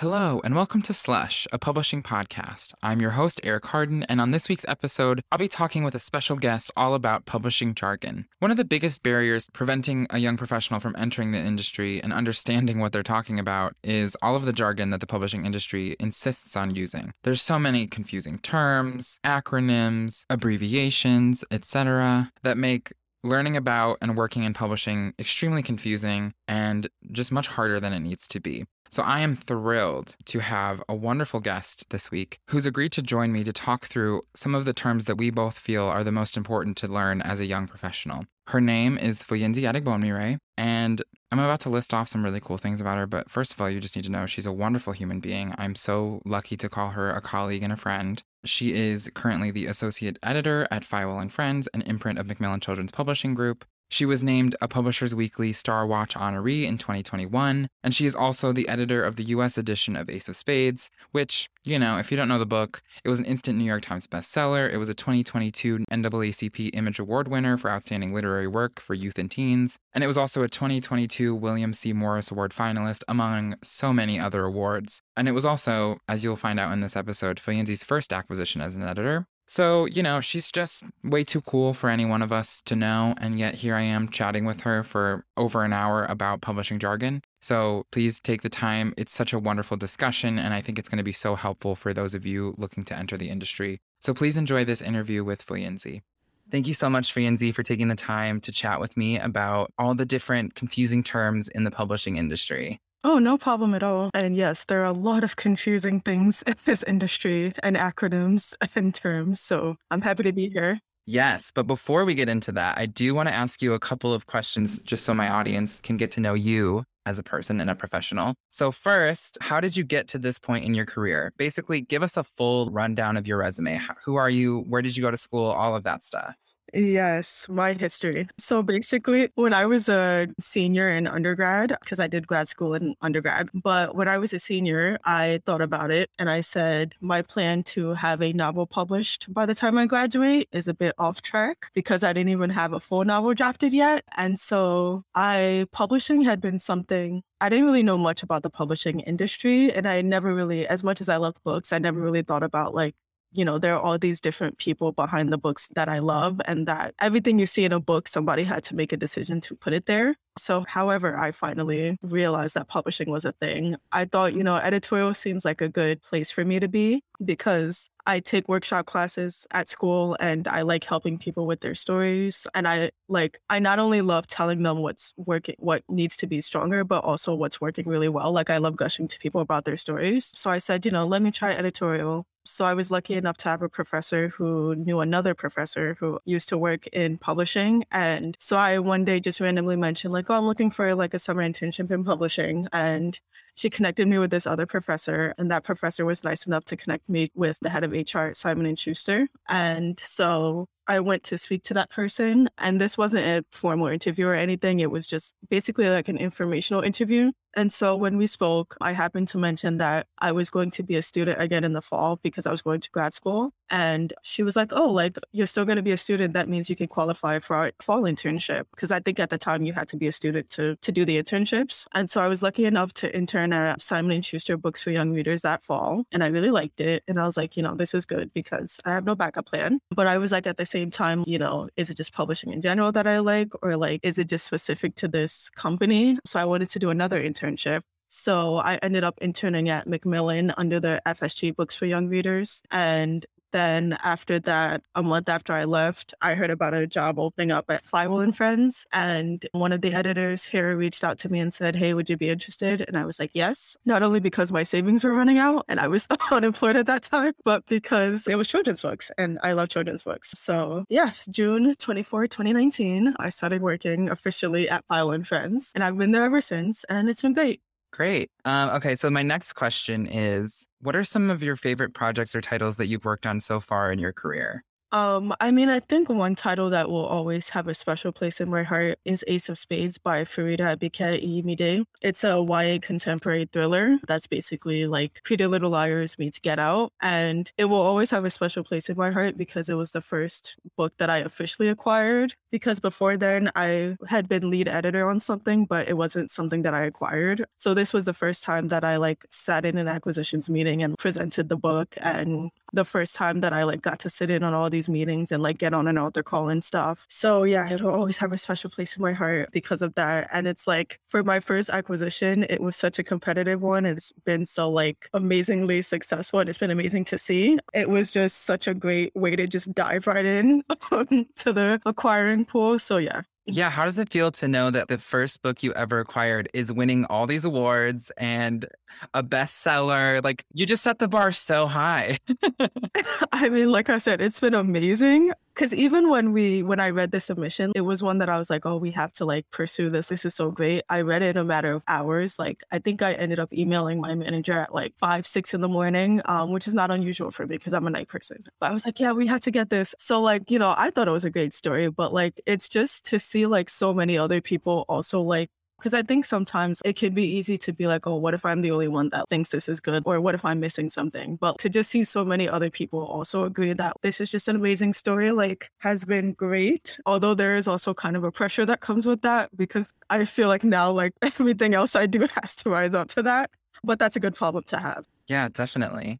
Hello, and welcome to Slush, a publishing podcast. I'm your host, Arik Hardin, and on this week's episode, I'll be talking with a special guest all about publishing jargon. One of the biggest barriers preventing a young professional from entering the industry and understanding what they're talking about is all of the jargon that the publishing industry insists on using. There's so many confusing terms, acronyms, abbreviations, etc., that make learning about and working in publishing extremely confusing and just much harder than it needs to be. So I am thrilled to have a wonderful guest this week who's agreed to join me to talk through some of the terms that we both feel are the most important to learn as a young professional. Her name is Foyinsi Adegbonmire, and I'm about to list off some really cool things about her, but first of all, you just need to know she's a wonderful human being. I'm so lucky to call her a colleague and a friend. She is currently the associate editor at Feiwel and Friends, an imprint of Macmillan Children's Publishing Group. She was named a Publishers Weekly Star Watch honoree in 2021, and she is also the editor of the US edition of Ace of Spades, which, you know, if you don't know the book, it was an instant New York Times bestseller. It was a 2022 NAACP Image Award winner for Outstanding Literary Work for Youth and Teens, and it was also a 2022 William C. Morris Award finalist, among so many other awards. And it was also, as you'll find out in this episode, Foyinsi's first acquisition as an editor. So, you know, she's just way too cool for any one of us to know. And yet here I am chatting with her for over an hour about publishing jargon. So please take the time. It's such a wonderful discussion. And I think it's going to be so helpful for those of you looking to enter the industry. So please enjoy this interview with Foyinsi. Thank you so much, Foyinsi, for taking the time to chat with me about all the different confusing terms in the publishing industry. Oh, no problem at all. And yes, there are a lot of confusing things in this industry and acronyms and terms. So I'm happy to be here. Yes, but before we get into that, I do want to ask you a couple of questions just so my audience can get to know you as a person and a professional. So, first, how did you get to this point in your career? Basically, give us a full rundown of your resume. Who are you? Where did you go to school? All of that stuff. Yes, my history. So basically, when I was a senior in undergrad, because I did grad school in undergrad, but when I was a senior, I thought about it and I said, my plan to have a novel published by the time I graduate is a bit off track because I didn't even have a full novel drafted yet. And so I, publishing had been something I didn't really know much about the publishing industry. And I never really, as much as I loved books, I never really thought about like you know, there are all these different people behind the books that I love, and that everything you see in a book, somebody had to make a decision to put it there. So, however, I finally realized that publishing was a thing. I thought, you know, editorial seems like a good place for me to be because I take workshop classes at school and I like helping people with their stories. And I like, I not only love telling them what's working, what needs to be stronger, but also what's working really well. Like, I love gushing to people about their stories. So I said, you know, let me try editorial. So I was lucky enough to have a professor who knew another professor who used to work in publishing. And so I one day just randomly mentioned, like, oh, I'm looking for like a summer internship in publishing. And she connected me with this other professor and that professor was nice enough to connect me with the head of hr simon and schuster and so I went to speak to that person, and this wasn't a formal interview or anything. It was just basically like an informational interview. And so when we spoke, I happened to mention that I was going to be a student again in the fall because I was going to grad school. And she was like, Oh, like you're still going to be a student. That means you can qualify for our fall internship. Because I think at the time you had to be a student to, to do the internships. And so I was lucky enough to intern at Simon and Schuster Books for Young Readers that fall. And I really liked it. And I was like, you know, this is good because I have no backup plan. But I was like, at the same time, you know, is it just publishing in general that I like? Or like, is it just specific to this company? So I wanted to do another internship. So I ended up interning at Macmillan under the FSG Books for Young Readers. And then after that, a month after I left, I heard about a job opening up at Feiwel and Friends. And one of the editors here reached out to me and said, Hey, would you be interested? And I was like, Yes. Not only because my savings were running out and I was unemployed at that time, but because it was children's books and I love children's books. So yeah, June 24, 2019, I started working officially at Feiwel and Friends. And I've been there ever since and it's been great. Great. Um, okay, so my next question is What are some of your favorite projects or titles that you've worked on so far in your career? Um, I mean, I think one title that will always have a special place in my heart is Ace of Spades by Faridah Abike Iyimide. It's a YA contemporary thriller that's basically like Pretty Little Liars meets Get Out. And it will always have a special place in my heart because it was the first book that I officially acquired. Because before then, I had been lead editor on something, but it wasn't something that I acquired. So this was the first time that I like sat in an acquisitions meeting and presented the book and the first time that I like got to sit in on all these meetings and like get on an author call and stuff. So yeah, it'll always have a special place in my heart because of that. And it's like for my first acquisition, it was such a competitive one. It's been so like amazingly successful and it's been amazing to see. It was just such a great way to just dive right in to the acquiring pool. So yeah, yeah, how does it feel to know that the first book you ever acquired is winning all these awards and a bestseller? Like, you just set the bar so high. I mean, like I said, it's been amazing. Cause even when we, when I read the submission, it was one that I was like, oh, we have to like pursue this. This is so great. I read it in a matter of hours. Like, I think I ended up emailing my manager at like five, six in the morning, um, which is not unusual for me because I'm a night person. But I was like, yeah, we had to get this. So, like, you know, I thought it was a great story, but like, it's just to see like so many other people also like because I think sometimes it can be easy to be like, oh, what if I'm the only one that thinks this is good? Or what if I'm missing something? But to just see so many other people also agree that this is just an amazing story, like, has been great. Although there is also kind of a pressure that comes with that because I feel like now, like, everything else I do has to rise up to that. But that's a good problem to have. Yeah, definitely.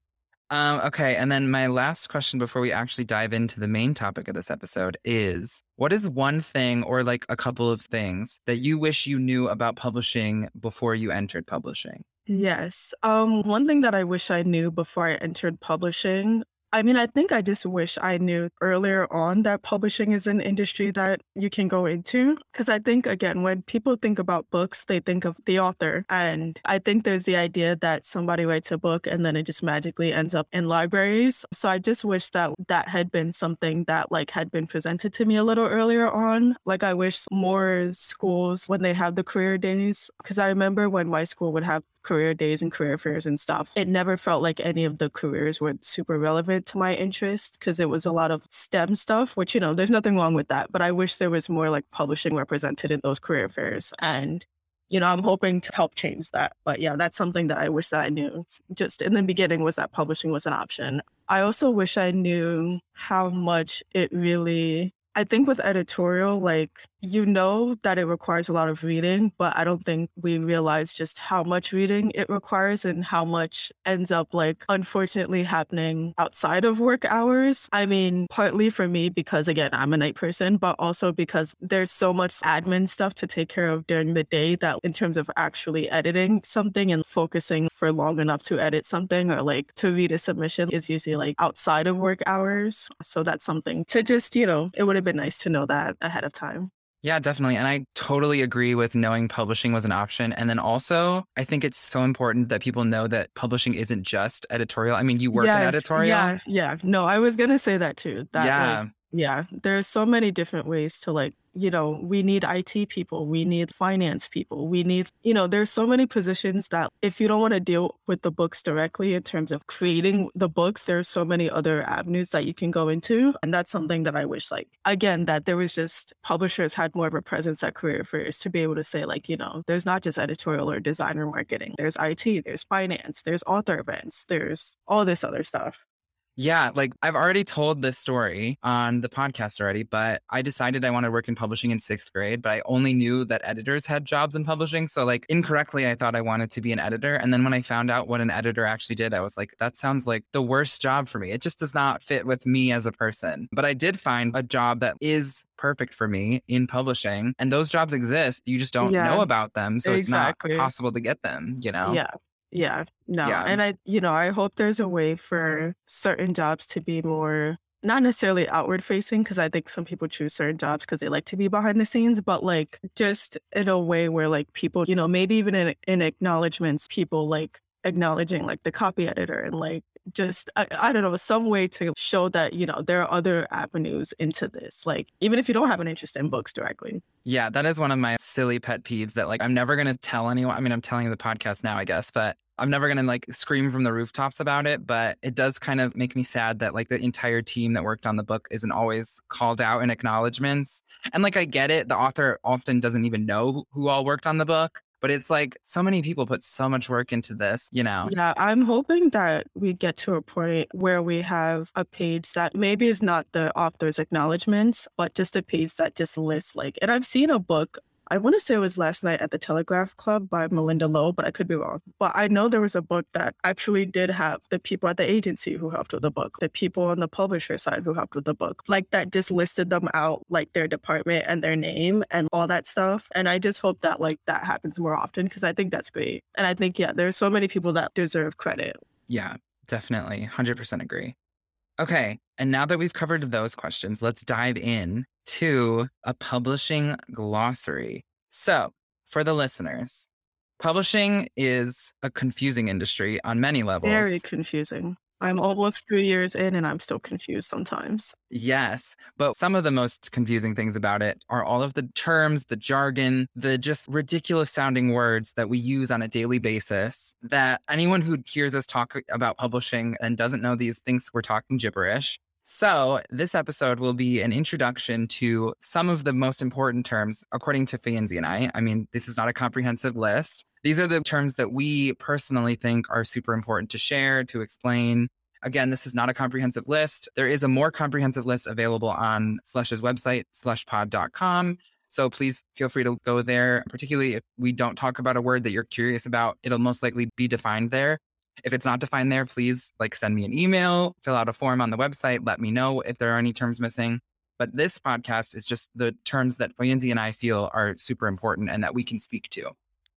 Um, okay, and then my last question before we actually dive into the main topic of this episode is what is one thing or like a couple of things that you wish you knew about publishing before you entered publishing? Yes. Um, one thing that I wish I knew before I entered publishing I mean, I think I just wish I knew earlier on that publishing is an industry that you can go into. Because I think, again, when people think about books, they think of the author. And I think there's the idea that somebody writes a book and then it just magically ends up in libraries. So I just wish that that had been something that like had been presented to me a little earlier on. Like I wish more schools, when they have the career days, because I remember when my school would have career days and career fairs and stuff. It never felt like any of the careers were super relevant to my interest because it was a lot of STEM stuff, which, you know, there's nothing wrong with that. But I wish there was more like publishing represented in those career fairs. And you know, I'm hoping to help change that. But yeah, that's something that I wish that I knew just in the beginning was that publishing was an option. I also wish I knew how much it really I think with editorial, like, you know that it requires a lot of reading, but I don't think we realize just how much reading it requires and how much ends up, like, unfortunately happening outside of work hours. I mean, partly for me, because again, I'm a night person, but also because there's so much admin stuff to take care of during the day that, in terms of actually editing something and focusing for long enough to edit something or like to read a submission, is usually like outside of work hours. So that's something to just, you know, it would have been nice to know that ahead of time. Yeah, definitely. And I totally agree with knowing publishing was an option. And then also, I think it's so important that people know that publishing isn't just editorial. I mean, you work yes, in editorial. Yeah, yeah. No, I was going to say that too. That, yeah. Like, yeah, there are so many different ways to like you know, we need IT people, we need finance people, we need, you know, there's so many positions that if you don't want to deal with the books directly in terms of creating the books, there's so many other avenues that you can go into. And that's something that I wish, like, again, that there was just publishers had more of a presence at career fairs to be able to say, like, you know, there's not just editorial or designer marketing, there's IT, there's finance, there's author events, there's all this other stuff. Yeah, like I've already told this story on the podcast already, but I decided I wanted to work in publishing in sixth grade, but I only knew that editors had jobs in publishing. So, like, incorrectly, I thought I wanted to be an editor. And then when I found out what an editor actually did, I was like, that sounds like the worst job for me. It just does not fit with me as a person. But I did find a job that is perfect for me in publishing. And those jobs exist. You just don't yeah, know about them. So exactly. it's not possible to get them, you know? Yeah. Yeah, no. Yeah. And I, you know, I hope there's a way for certain jobs to be more not necessarily outward facing because I think some people choose certain jobs because they like to be behind the scenes, but like just in a way where like people, you know, maybe even in, in acknowledgments, people like acknowledging like the copy editor and like just I, I, don't know some way to show that you know there are other avenues into this like even if you don't have an interest in books directly yeah that is one of my silly pet peeves that like i'm never going to tell anyone i mean i'm telling you the podcast now i guess but I'm never going to like scream from the rooftops about it, but it does kind of make me sad that like the entire team that worked on the book isn't always called out in acknowledgments. And like, I get it. The author often doesn't even know who all worked on the book, but it's like so many people put so much work into this, you know? Yeah, I'm hoping that we get to a point where we have a page that maybe is not the author's acknowledgments, but just a page that just lists like, and I've seen a book I want to say it was last night at the Telegraph Club by Malinda Lo, but I could be wrong. But I know there was a book that actually did have the people at the agency who helped with the book, the people on the publisher side who helped with the book, like that just listed them out, like their department and their name and all that stuff. And I just hope that like that happens more often because I think that's great. And I think, yeah, there's so many people that deserve credit. Yeah, definitely. 100% agree. Okay. And now that we've covered those questions, let's dive in to a publishing glossary. So, for the listeners, publishing is a confusing industry on many levels. Very confusing. I'm almost three years in and I'm still confused sometimes. Yes. But some of the most confusing things about it are all of the terms, the jargon, the just ridiculous sounding words that we use on a daily basis that anyone who hears us talk about publishing and doesn't know these thinks we're talking gibberish. So, this episode will be an introduction to some of the most important terms, according to Foyinsi and I. I mean, this is not a comprehensive list. These are the terms that we personally think are super important to share, to explain. Again, this is not a comprehensive list. There is a more comprehensive list available on Slush's website, slushpod.com. So please feel free to go there, particularly if we don't talk about a word that you're curious about, it'll most likely be defined there. If it's not defined there, please like send me an email, fill out a form on the website, let me know if there are any terms missing. But this podcast is just the terms that Foyinsi and I feel are super important and that we can speak to.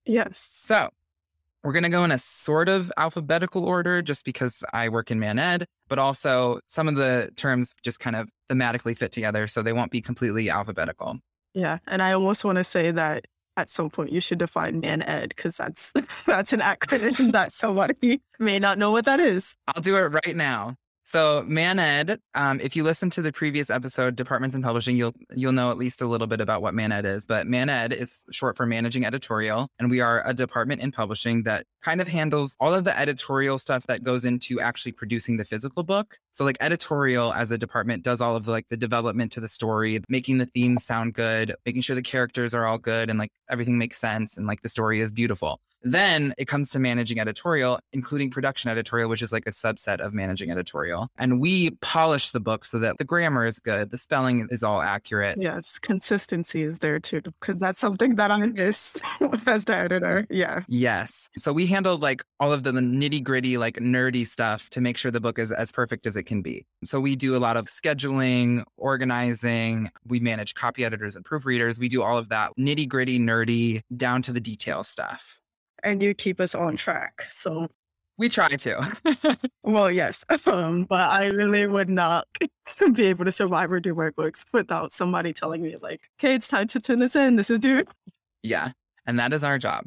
Yes. So we're going to go in a sort of alphabetical order just because I work in man ed, but also some of the terms just kind of thematically fit together. So they won't be completely alphabetical. Yeah. And I almost want to say that at some point you should define man ed because that's that's an acronym that somebody may not know what that is. I'll do it right now. So ManEd, um, if you listen to the previous episode, Departments in Publishing, you'll you'll know at least a little bit about what ManEd is. But ManEd is short for Managing Editorial, and we are a department in publishing that kind of handles all of the editorial stuff that goes into actually producing the physical book. So like editorial as a department does all of the, like the development to the story, making the themes sound good, making sure the characters are all good and like everything makes sense and like the story is beautiful. Then it comes to managing editorial, including production editorial, which is like a subset of managing editorial. And we polish the book so that the grammar is good, the spelling is all accurate. Yes, consistency is there too, because that's something that I miss as the editor. Yeah. Yes. So we handle like all of the nitty gritty, like nerdy stuff to make sure the book is as perfect as it can be. So we do a lot of scheduling, organizing, we manage copy editors and proofreaders. We do all of that nitty gritty, nerdy, down to the detail stuff and you keep us on track. So we try to. well, yes, um, but I really would not be able to survive or do workbooks without somebody telling me, like, okay, it's time to turn this in. This is due. Yeah. And that is our job.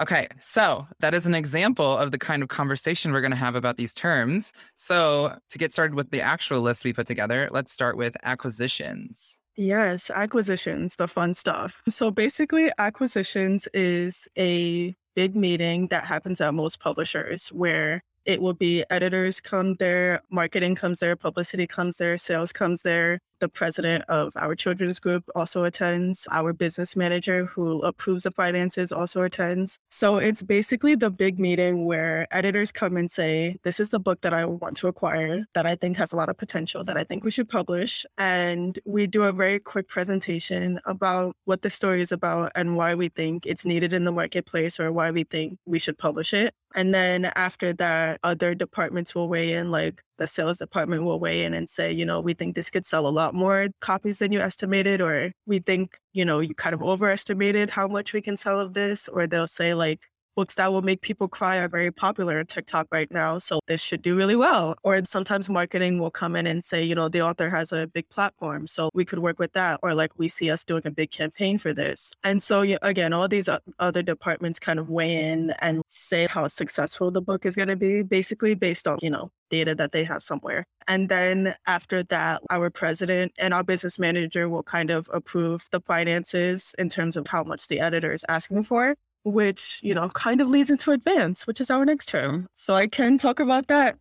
Okay, so that is an example of the kind of conversation we're going to have about these terms. So, to get started with the actual list we put together, let's start with acquisitions. Yes, acquisitions, the fun stuff. So, basically, acquisitions is a big meeting that happens at most publishers where it will be editors come there, marketing comes there, publicity comes there, sales comes there, the president of our children's group also attends. Our business manager, who approves the finances, also attends. So it's basically the big meeting where editors come and say, This is the book that I want to acquire that I think has a lot of potential, that I think we should publish. And we do a very quick presentation about what the story is about and why we think it's needed in the marketplace or why we think we should publish it. And then after that, other departments will weigh in, like the sales department will weigh in and say, you know, we think this could sell a lot more copies than you estimated, or we think, you know, you kind of overestimated how much we can sell of this, or they'll say, like, books that will make people cry are very popular on TikTok right now. So this should do really well. Or sometimes marketing will come in and say, you know, the author has a big platform. So we could work with that. Or like we see us doing a big campaign for this. And so, again, all these other departments kind of weigh in and say how successful the book is going to be, basically based on, you know, data that they have somewhere. And then after that, our president and our business manager will kind of approve the finances in terms of how much the editor is asking for. Which, you know, kind of leads into advance, which is our next term. So I can talk about that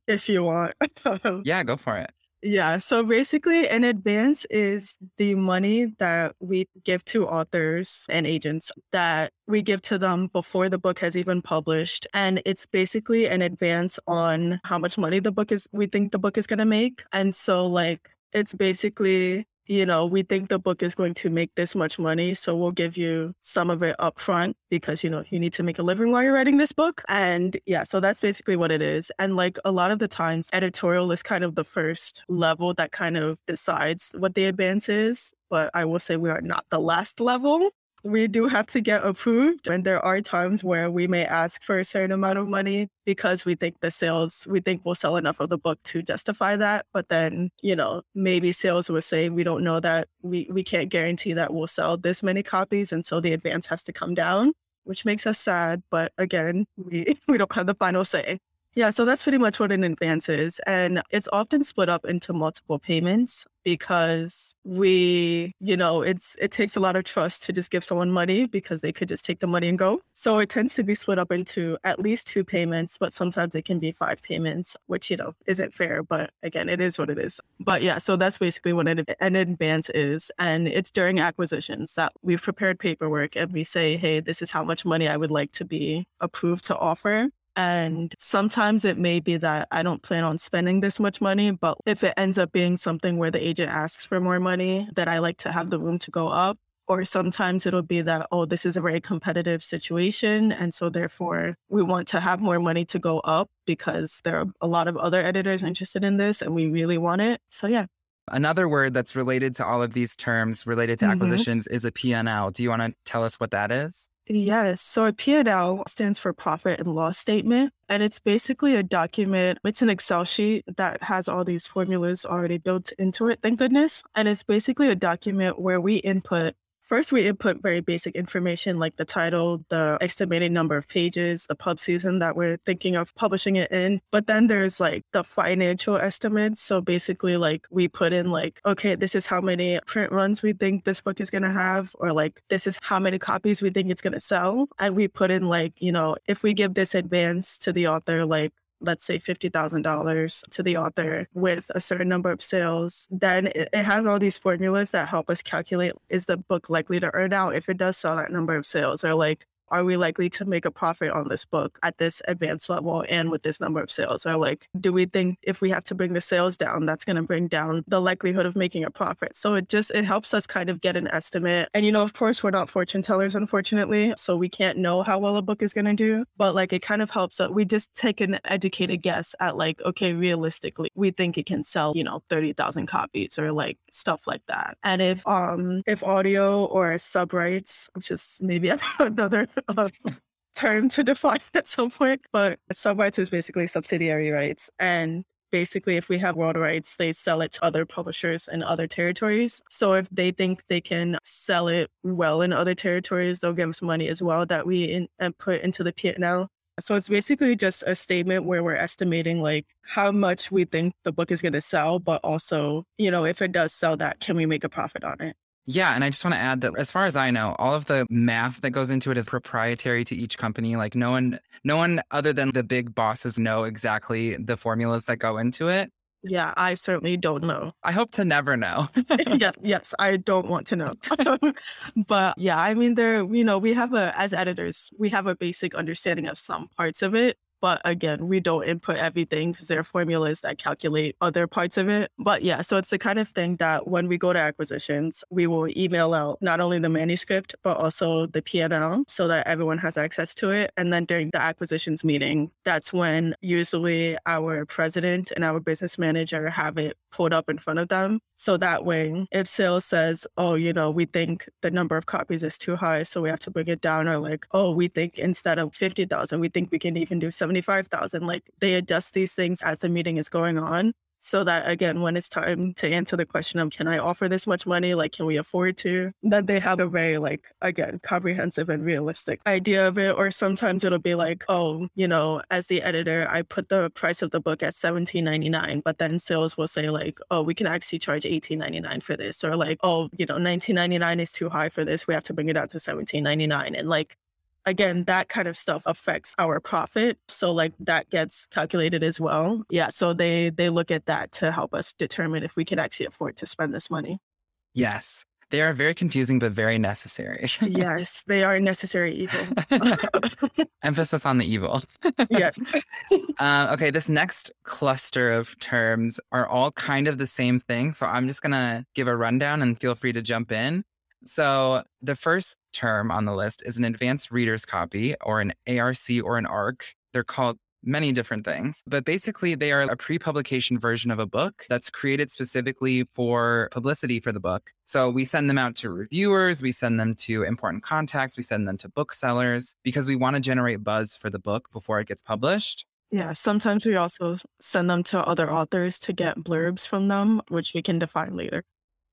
if you want. yeah, go for it. Yeah. So basically, an advance is the money that we give to authors and agents that we give to them before the book has even published. And it's basically an advance on how much money the book is, we think the book is going to make. And so, like, it's basically you know, we think the book is going to make this much money. So we'll give you some of it up front because, you know, you need to make a living while you're writing this book. And yeah, so that's basically what it is. And like a lot of the times, editorial is kind of the first level that kind of decides what the advance is. But I will say we are not the last level we do have to get approved. And there are times where we may ask for a certain amount of money because we think the sales, we think we'll sell enough of the book to justify that. But then, you know, maybe sales will say, we don't know that we, we can't guarantee that we'll sell this many copies. And so the advance has to come down, which makes us sad. But again, we, we don't have the final say. Yeah, so that's pretty much what an advance is. And it's often split up into multiple payments because we, you know, it's it takes a lot of trust to just give someone money because they could just take the money and go. So it tends to be split up into at least two payments, but sometimes it can be five payments, which, you know, isn't fair. But again, it is what it is. But yeah, so that's basically what an, an advance is. And it's during acquisitions that we've prepared paperwork and we say, hey, this is how much money I would like to be approved to offer. And sometimes it may be that I don't plan on spending this much money, but if it ends up being something where the agent asks for more money, that I like to have the room to go up. Or sometimes it'll be that, oh, this is a very competitive situation. And so therefore, we want to have more money to go up because there are a lot of other editors interested in this and we really want it. So, yeah. Another word that's related to all of these terms related to mm-hmm. acquisitions is a P&L. Do you want to tell us what that is? Mm-hmm. Yes. So a P&L stands for profit and loss statement. And it's basically a document. It's an Excel sheet that has all these formulas already built into it, thank goodness. And it's basically a document where we input First, we input very basic information like the title, the estimated number of pages, the pub season that we're thinking of publishing it in. But then there's like the financial estimates. So basically, like we put in like, okay, this is how many print runs we think this book is going to have, or like this is how many copies we think it's going to sell. And we put in like, you know, if we give this advance to the author, like let's say $50,000 to the author with a certain number of sales, then it, has all these formulas that help us calculate is the book likely to earn out? If it does sell that number of sales or like are we likely to make a profit on this book at this advanced level and with this number of sales? Or like, do we think if we have to bring the sales down, that's going to bring down the likelihood of making a profit? So it just, it helps us kind of get an estimate. And, you know, of course, we're not fortune tellers, unfortunately. So we can't know how well a book is going to do, but like it kind of helps us. We just take an educated guess at like, okay, realistically, we think it can sell, you know, 30,000 copies or like stuff like that. And if, um, if audio or sub rights, which is maybe another uh, term to define at some point, but sub rights is basically subsidiary rights. And basically, if we have world rights, they sell it to other publishers in other territories. So if they think they can sell it well in other territories, they'll give us money as well that we in, put into the P&L. So it's basically just a statement where we're estimating like how much we think the book is going to sell, but also, you know, if it does sell that, can we make a profit on it? Yeah, and I just want to add that as far as I know, all of the math that goes into it is proprietary to each company. Like no one no one other than the big bosses know exactly the formulas that go into it. Yeah, I certainly don't know. I hope to never know. yeah, yes, I don't want to know. but yeah, I mean there, you know, we have a as editors, we have a basic understanding of some parts of it, but again, we don't input everything because there are formulas that calculate other parts of it. But yeah, so it's the kind of thing that when we go to acquisitions, we will email out not only the manuscript, but also the P&L so that everyone has access to it. And then during the acquisitions meeting, that's when usually our president and our business manager have it pulled up in front of them. So that way, if sales says, oh, you know, we think the number of copies is too high, so we have to bring it down, or like, oh, we think instead of 50,000, we think we can even do 75,000. Like they adjust these things as the meeting is going on so that again when it's time to answer the question of can i offer this much money? Like can we afford to? that they have a very like again comprehensive and realistic idea of it. Or sometimes it'll be like oh you know as the editor i put the price of the book at 17.99 but then sales will say like oh we can actually charge 18.99 for this or like oh you know 19.99 is too high for this we have to bring it down to 17.99 and like again, that kind of stuff affects our profit. So like that gets calculated as well. Yeah. So they they look at that to help us determine if we can actually afford to spend this money. Yes. They are very confusing, but very necessary. yes, they are necessary evil. Emphasis on the evil. yes. Uh, okay, this next cluster of terms are all kind of the same thing. So I'm just going to give a rundown and feel free to jump in. So the first term on the list is an advanced reader's copy or an ARC or an ARC. They're called many different things, but basically they are a pre-publication version of a book that's created specifically for publicity for the book. So we send them out to reviewers, we send them to important contacts, we send them to booksellers because we want to generate buzz for the book before it gets published. Yeah, sometimes we also send them to other authors to get blurbs from them, which we can define later.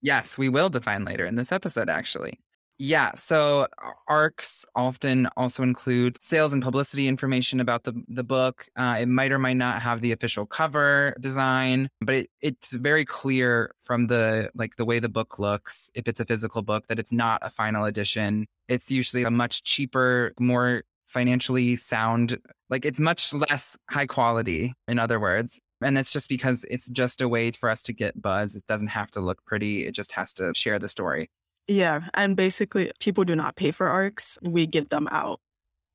Yes, we will define later in this episode, actually. Yeah, so ARCs often also include sales and publicity information about the, the book. Uh, it might or might not have the official cover design, but it, it's very clear from the like the way the book looks, if it's a physical book, that it's not a final edition. It's usually a much cheaper, more financially sound, like it's much less high quality, in other words. And that's just because it's just a way for us to get buzz. It doesn't have to look pretty, it just has to share the story. Yeah. And basically, people do not pay for ARCs, we give them out.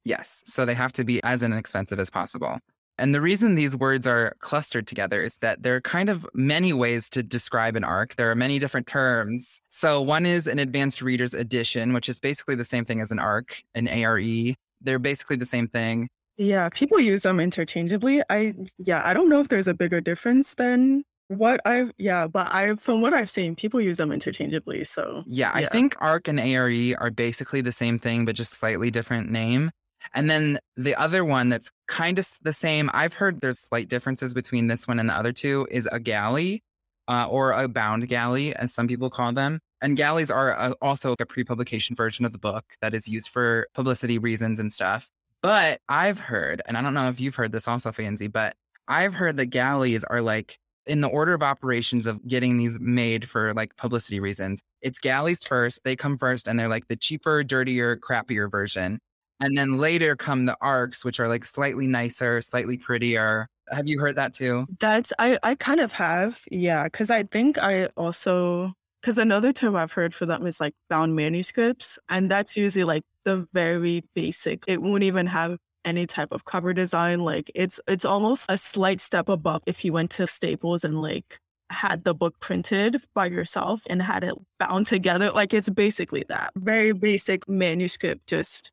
Yes. So they have to be as inexpensive as possible. And the reason these words are clustered together is that there are kind of many ways to describe an ARC. There are many different terms. So one is an advanced reader's edition, which is basically the same thing as an ARC, an ARE. They're basically the same thing. Yeah, people use them interchangeably. I yeah, I don't know if there's a bigger difference than what I've yeah, but I from what I've seen, people use them interchangeably. So yeah, I think ARC and ARE are basically the same thing, but just slightly different name. And then the other one that's kind of the same, I've heard there's slight differences between this one and the other two, is a galley uh, or a bound galley, as some people call them. And galleys are a, also a pre publication version of the book that is used for publicity reasons and stuff. But I've heard, and I don't know if you've heard this also, Fancy, but I've heard that galleys are like in the order of operations of getting these made for like publicity reasons. It's galleys first, they come first, and they're like the cheaper, dirtier, crappier version. And then later come the arcs, which are like slightly nicer, slightly prettier. Have you heard that too? That's I I kind of have, yeah, because I think I also because another term I've heard for them is like bound manuscripts. And that's usually like the very basic. It won't even have any type of cover design. Like it's it's almost a slight step above if you went to Staples and like had the book printed by yourself and had it bound together. Like it's basically that. Very basic manuscript, just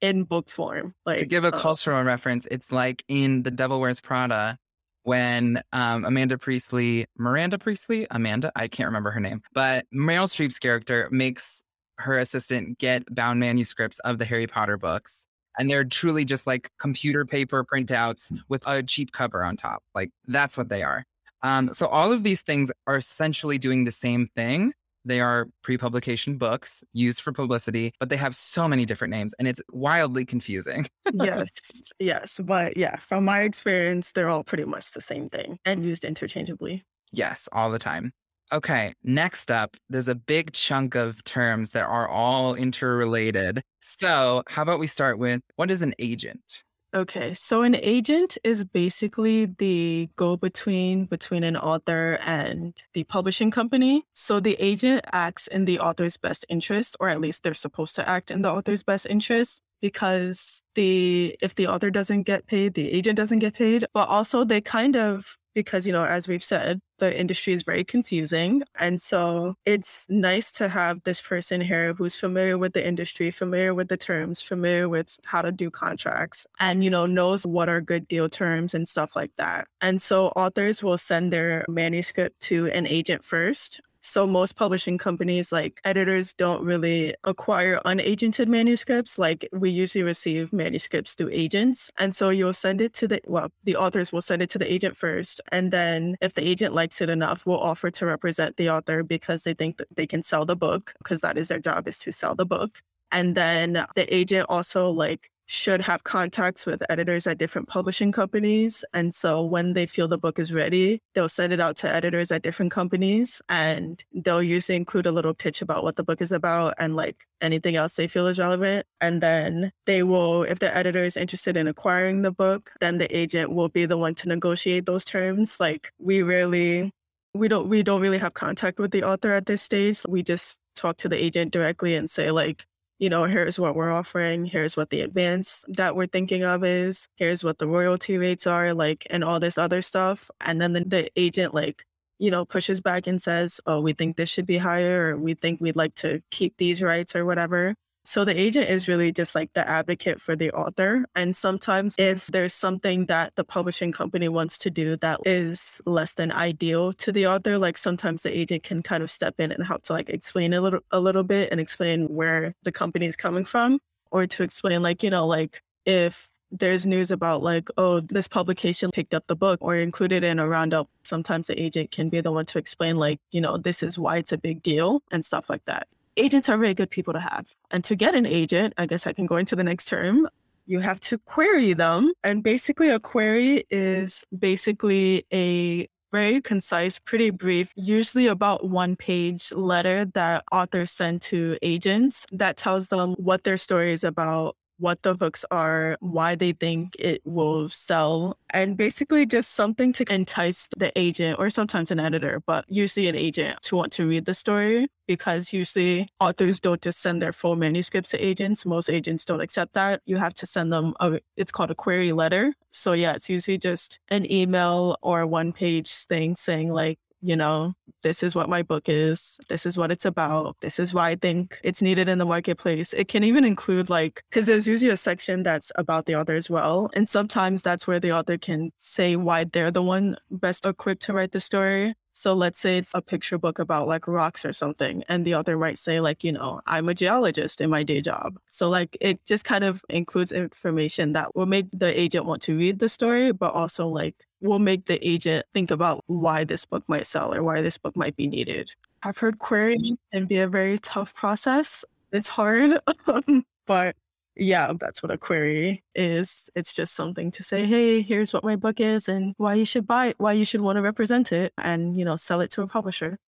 in book form. Like to give a uh, cultural reference, it's like in The Devil Wears Prada when um, Amanda Priestley, Miranda Priestley, Amanda, I can't remember her name, but Meryl Streep's character makes her assistant get bound manuscripts of the Harry Potter books. And they're truly just like computer paper printouts with a cheap cover on top. Like that's what they are. Um, so all of these things are essentially doing the same thing, they are pre publication books used for publicity, but they have so many different names and it's wildly confusing. yes, yes. But yeah, from my experience, they're all pretty much the same thing and used interchangeably. Yes, all the time. Okay, next up, there's a big chunk of terms that are all interrelated. So, how about we start with what is an agent? Okay, so an agent is basically the go between between an author and the publishing company. So the agent acts in the author's best interest, or at least they're supposed to act in the author's best interest because the if the author doesn't get paid, the agent doesn't get paid, but also they kind of because, you know, as we've said, the industry is very confusing. And so it's nice to have this person here who's familiar with the industry, familiar with the terms, familiar with how to do contracts, and, you know, knows what are good deal terms and stuff like that. And so authors will send their manuscript to an agent first so most publishing companies, like editors, don't really acquire unagented manuscripts. Like we usually receive manuscripts through agents. And so you'll send it to the, well, the authors will send it to the agent first. And then if the agent likes it enough, will offer to represent the author because they think that they can sell the book because that is their job is to sell the book. And then the agent also like should have contacts with editors at different publishing companies. And so when they feel the book is ready, they'll send it out to editors at different companies and they'll usually include a little pitch about what the book is about and like anything else they feel is relevant. And then they will, if the editor is interested in acquiring the book, then the agent will be the one to negotiate those terms. Like we really we don't we don't really have contact with the author at this stage. We just talk to the agent directly and say like you know, here's what we're offering, here's what the advance that we're thinking of is, here's what the royalty rates are, like, and all this other stuff. And then the, the agent, like, you know, pushes back and says, oh, we think this should be higher, or we think we'd like to keep these rights or whatever. So the agent is really just like the advocate for the author. And sometimes if there's something that the publishing company wants to do that is less than ideal to the author, like sometimes the agent can kind of step in and help to like explain a little a little bit and explain where the company is coming from or to explain like, you know, like if there's news about like, oh, this publication picked up the book or included in a roundup. Sometimes the agent can be the one to explain, like, you know, this is why it's a big deal and stuff like that agents are very good people to have. And to get an agent, I guess I can go into the next term. You have to query them. And basically, a query is basically a very concise, pretty brief, usually about one page letter that authors send to agents that tells them what their story is about, what the hooks are, why they think it will sell, and basically just something to entice the agent or sometimes an editor, but usually an agent to want to read the story because usually authors don't just send their full manuscripts to agents. Most agents don't accept that. You have to send them a, it's called a query letter. So yeah, it's usually just an email or one page thing saying like, you know, this is what my book is. This is what it's about. This is why I think it's needed in the marketplace. It can even include, like, because there's usually a section that's about the author as well. And sometimes that's where the author can say why they're the one best equipped to write the story. So let's say it's a picture book about like rocks or something, and the author might say, like, you know, I'm a geologist in my day job. So, like, it just kind of includes information that will make the agent want to read the story, but also, like, will make the agent think about why this book might sell or why this book might be needed. I've heard querying can be a very tough process. It's hard, but yeah, that's what a query is. It's just something to say, hey, here's what my book is and why you should buy it, why you should want to represent it and, you know, sell it to a publisher.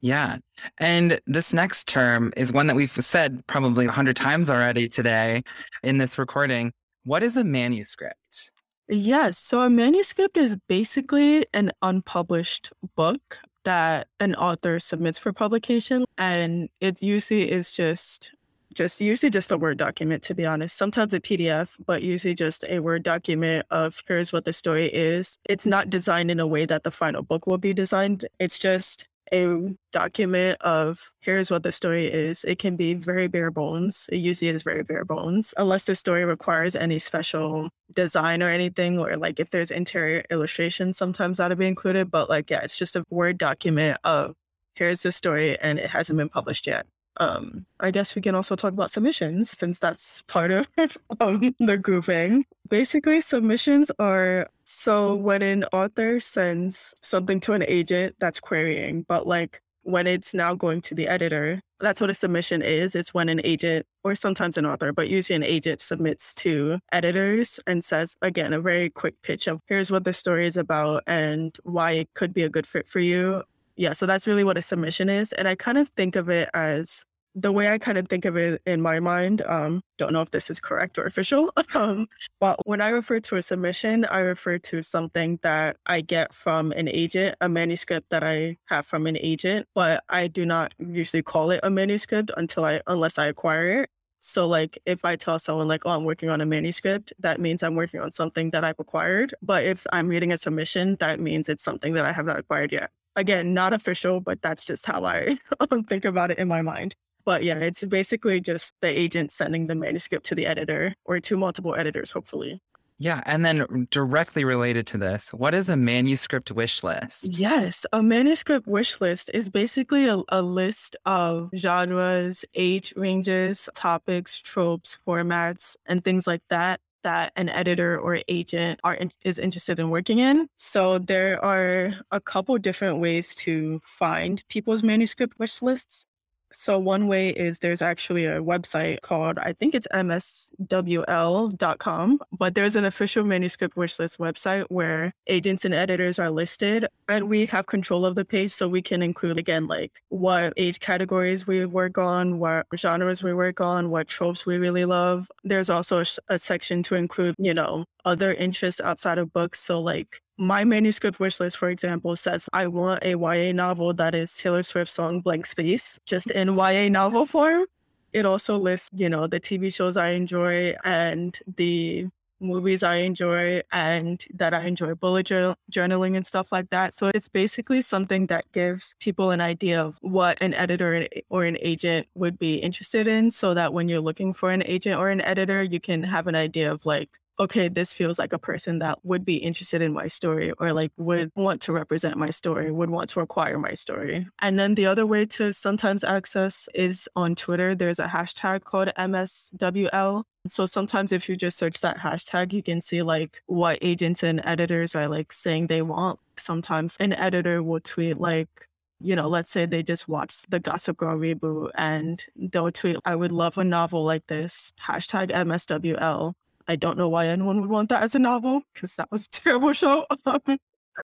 Yeah. And this next term is one that we've said probably a hundred times already today in this recording. What is a manuscript? Yes. So a manuscript is basically an unpublished book that an author submits for publication. And it usually is just just usually just a Word document, to be honest. Sometimes a PDF, but usually just a Word document of here's what the story is. It's not designed in a way that the final book will be designed. It's just a document of here's what the story is. It can be very bare bones. It usually is very bare bones, unless the story requires any special design or anything, or like if there's interior illustration, sometimes that'll be included. But like, yeah, it's just a Word document of here's the story and it hasn't been published yet. Um, I guess we can also talk about submissions since that's part of um, the grouping. Basically, submissions are so when an author sends something to an agent that's querying, but like when it's now going to the editor, that's what a submission is. It's when an agent, or sometimes an author, but usually an agent submits to editors and says, again, a very quick pitch of here's what the story is about and why it could be a good fit for you. Yeah, so that's really what a submission is. And I kind of think of it as the way I kind of think of it in my mind, um, don't know if this is correct or official, um, but when I refer to a submission, I refer to something that I get from an agent, a manuscript that I have from an agent, but I do not usually call it a manuscript until I, unless I acquire it. So, like, if I tell someone, like, oh, I'm working on a manuscript, that means I'm working on something that I've acquired. But if I'm reading a submission, that means it's something that I have not acquired yet. Again, not official, but that's just how I think about it in my mind. But yeah, it's basically just the agent sending the manuscript to the editor or to multiple editors, hopefully. Yeah. And then directly related to this, what is a manuscript wish list? Yes. A manuscript wish list is basically a, a list of genres, age ranges, topics, tropes, formats, and things like that that an editor or agent are is interested in working in. So there are a couple different ways to find people's manuscript wish lists. So, one way is there's actually a website called, I think it's mswl.com, but there's an official manuscript wishlist website where agents and editors are listed, and we have control of the page. So, we can include, again, like what age categories we work on, what genres we work on, what tropes we really love. There's also a, a section to include, you know, other interests outside of books. So, like, my manuscript wish list, for example, says I want a YA novel that is Taylor Swift's song Blank Space, just in YA novel form. It also lists, you know, the TV shows I enjoy and the movies I enjoy and that I enjoy bullet journal- journaling and stuff like that. So it's basically something that gives people an idea of what an editor or an agent would be interested in so that when you're looking for an agent or an editor, you can have an idea of like okay, this feels like a person that would be interested in my story or like would want to represent my story, would want to acquire my story. And then the other way to sometimes access is on Twitter. There's a hashtag called MSWL. So sometimes if you just search that hashtag, you can see like what agents and editors are like saying they want. Sometimes an editor will tweet like, you know, let's say they just watched the Gossip Girl reboot and they'll tweet, I would love a novel like this, hashtag MSWL. I don't know why anyone would want that as a novel because that was a terrible show. Um,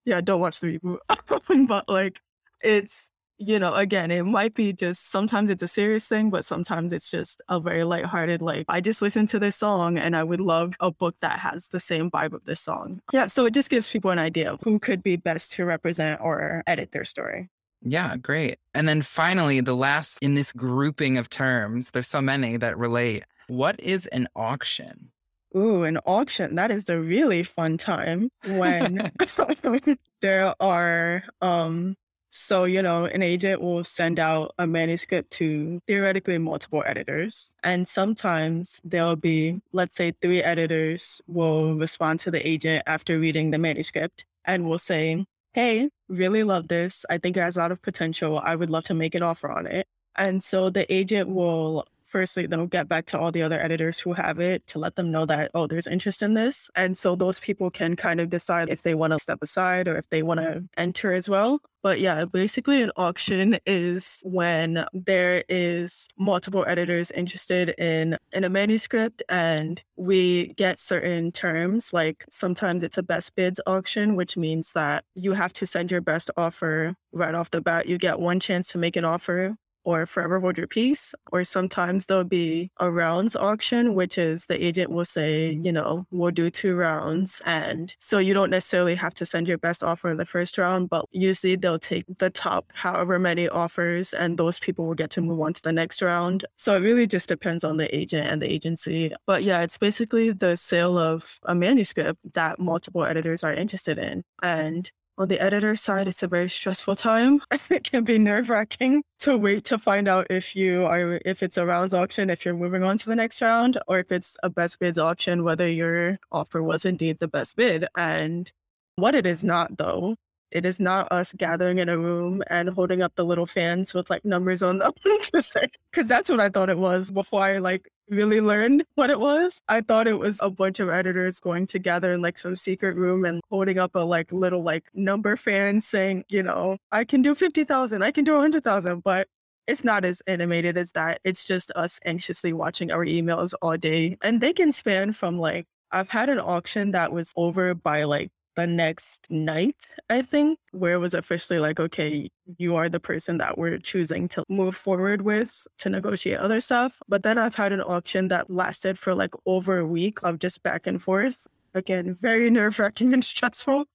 yeah, don't watch the reboot. but like, it's you know, again, it might be just sometimes it's a serious thing, but sometimes it's just a very lighthearted, like, I just listened to this song and I would love a book that has the same vibe of this song. Yeah. So it just gives people an idea of who could be best to represent or edit their story. Yeah, great. And then finally, the last in this grouping of terms, there's so many that relate. What is an auction? Ooh, an auction. That is a really fun time when there are um so, you know, an agent will send out a manuscript to theoretically multiple editors. And sometimes there'll be, let's say, three editors will respond to the agent after reading the manuscript and will say, Hey, really love this. I think it has a lot of potential. I would love to make an offer on it. And so the agent will firstly they'll get back to all the other editors who have it to let them know that oh there's interest in this. And so those people can kind of decide if they want to step aside or if they want to enter as well. But yeah basically an auction is when there is multiple editors interested in in a manuscript and we get certain terms. Like sometimes it's a best bids auction which means that you have to send your best offer right off the bat. You get one chance to make an offer or forever hold your peace. Or sometimes there'll be a rounds auction, which is the agent will say, you know, we'll do two rounds. And so you don't necessarily have to send your best offer in the first round, but usually they'll take the top however many offers and those people will get to move on to the next round. So it really just depends on the agent and the agency. But yeah, it's basically the sale of a manuscript that multiple editors are interested in. And on the editor side, it's a very stressful time. it can be nerve wracking to wait to find out if you are, if it's a rounds auction, if you're moving on to the next round, or if it's a best bids auction, whether your offer was indeed the best bid. And what it is not, though, it is not us gathering in a room and holding up the little fans with like numbers on them. Because that's what I thought it was before I like really learned what it was. I thought it was a bunch of editors going together in like some secret room and holding up a like little like number fan saying, you know, I can do 50,000, I can do 100,000. But it's not as animated as that. It's just us anxiously watching our emails all day. And they can span from like, I've had an auction that was over by like the next night, I think, where it was officially like, okay, you are the person that we're choosing to move forward with to negotiate other stuff. But then I've had an auction that lasted for like over a week of just back and forth. Again, very nerve wracking and stressful.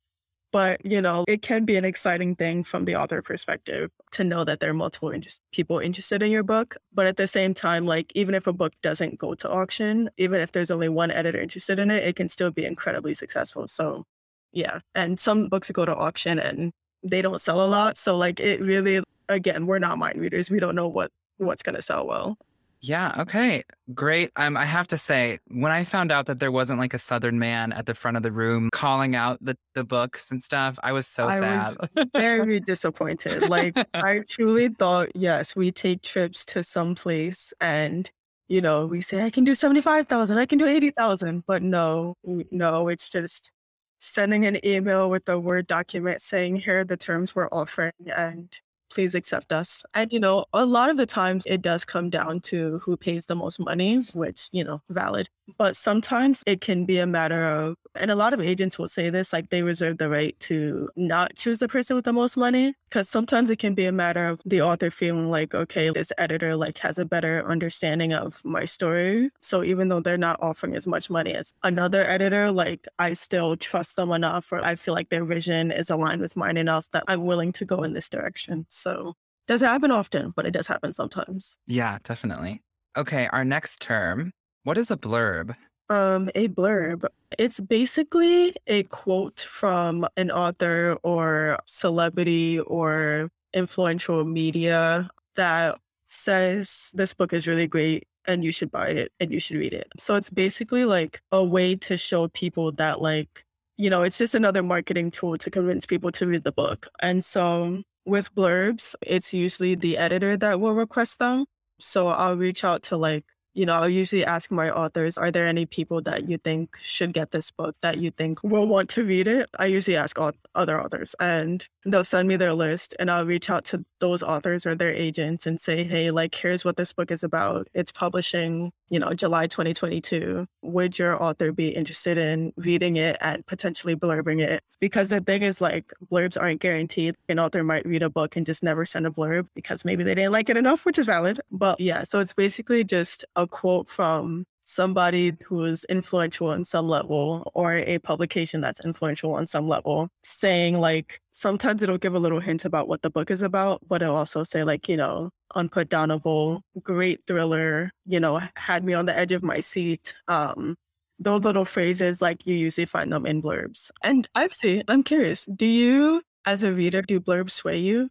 But, you know, it can be an exciting thing from the author perspective to know that there are multiple interest- people interested in your book. But at the same time, like, even if a book doesn't go to auction, even if there's only one editor interested in it, it can still be incredibly successful. So yeah. And some books go to auction and they don't sell a lot. So like it really again, we're not mind readers. We don't know what what's gonna sell well. Yeah, okay. Great. Um, I have to say, when I found out that there wasn't like a Southern man at the front of the room calling out the, the books and stuff, I was so I sad. Was very disappointed. Like I truly thought, yes, we take trips to some place and you know, we say I can do seventy five thousand, I can do eighty thousand. But no, no, it's just sending an email with a Word document saying, here are the terms we're offering. And please accept us. And, you know, a lot of the times it does come down to who pays the most money, which, you know, valid. But sometimes it can be a matter of, and a lot of agents will say this, like they reserve the right to not choose the person with the most money. Cause sometimes it can be a matter of the author feeling like, okay, this editor like has a better understanding of my story. So even though they're not offering as much money as another editor, like I still trust them enough or I feel like their vision is aligned with mine enough that I'm willing to go in this direction. So doesn't happen often, but it does happen sometimes. Yeah, definitely. Okay, our next term. What is a blurb? Um, a blurb. It's basically a quote from an author or celebrity or influential media that says this book is really great and you should buy it and you should read it. So it's basically like a way to show people that like, you know, it's just another marketing tool to convince people to read the book. And so with blurbs, it's usually the editor that will request them. So I'll reach out to like you know, I'll usually ask my authors, are there any people that you think should get this book that you think will want to read it? I usually ask all other authors and they'll send me their list and I'll reach out to those authors or their agents and say, hey, like, here's what this book is about. It's publishing, you know, July 2022. Would your author be interested in reading it and potentially blurbing it? Because the thing is, like, blurbs aren't guaranteed. An author might read a book and just never send a blurb because maybe they didn't like it enough, which is valid. But yeah, so it's basically just a quote from somebody who is influential on some level or a publication that's influential on some level saying like sometimes it'll give a little hint about what the book is about but it'll also say like you know unputdownable great thriller you know had me on the edge of my seat um those little phrases like you usually find them in blurbs. And i've seen i'm curious do you as a reader do blurbs sway you?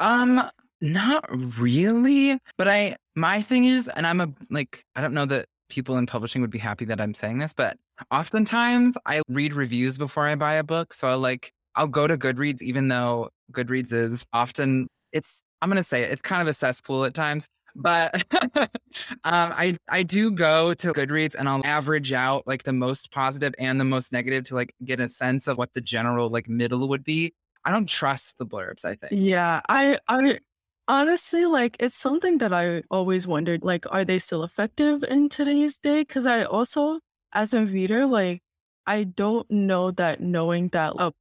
Um not really but i my thing is and i'm a like i don't know that people in publishing would be happy that I'm saying this, but oftentimes I read reviews before I buy a book. So I'll like, I'll go to Goodreads, even though Goodreads is often, it's, I'm going to say it, it's kind of a cesspool at times. But um, I I do go to Goodreads and I'll average out like the most positive and the most negative to like get a sense of what the general like middle would be. I don't trust the blurbs. I think. Yeah, I I Honestly, like it's something that I always wondered, like, are they still effective in today's day? Because I also, as a reader, like, I don't know that knowing that a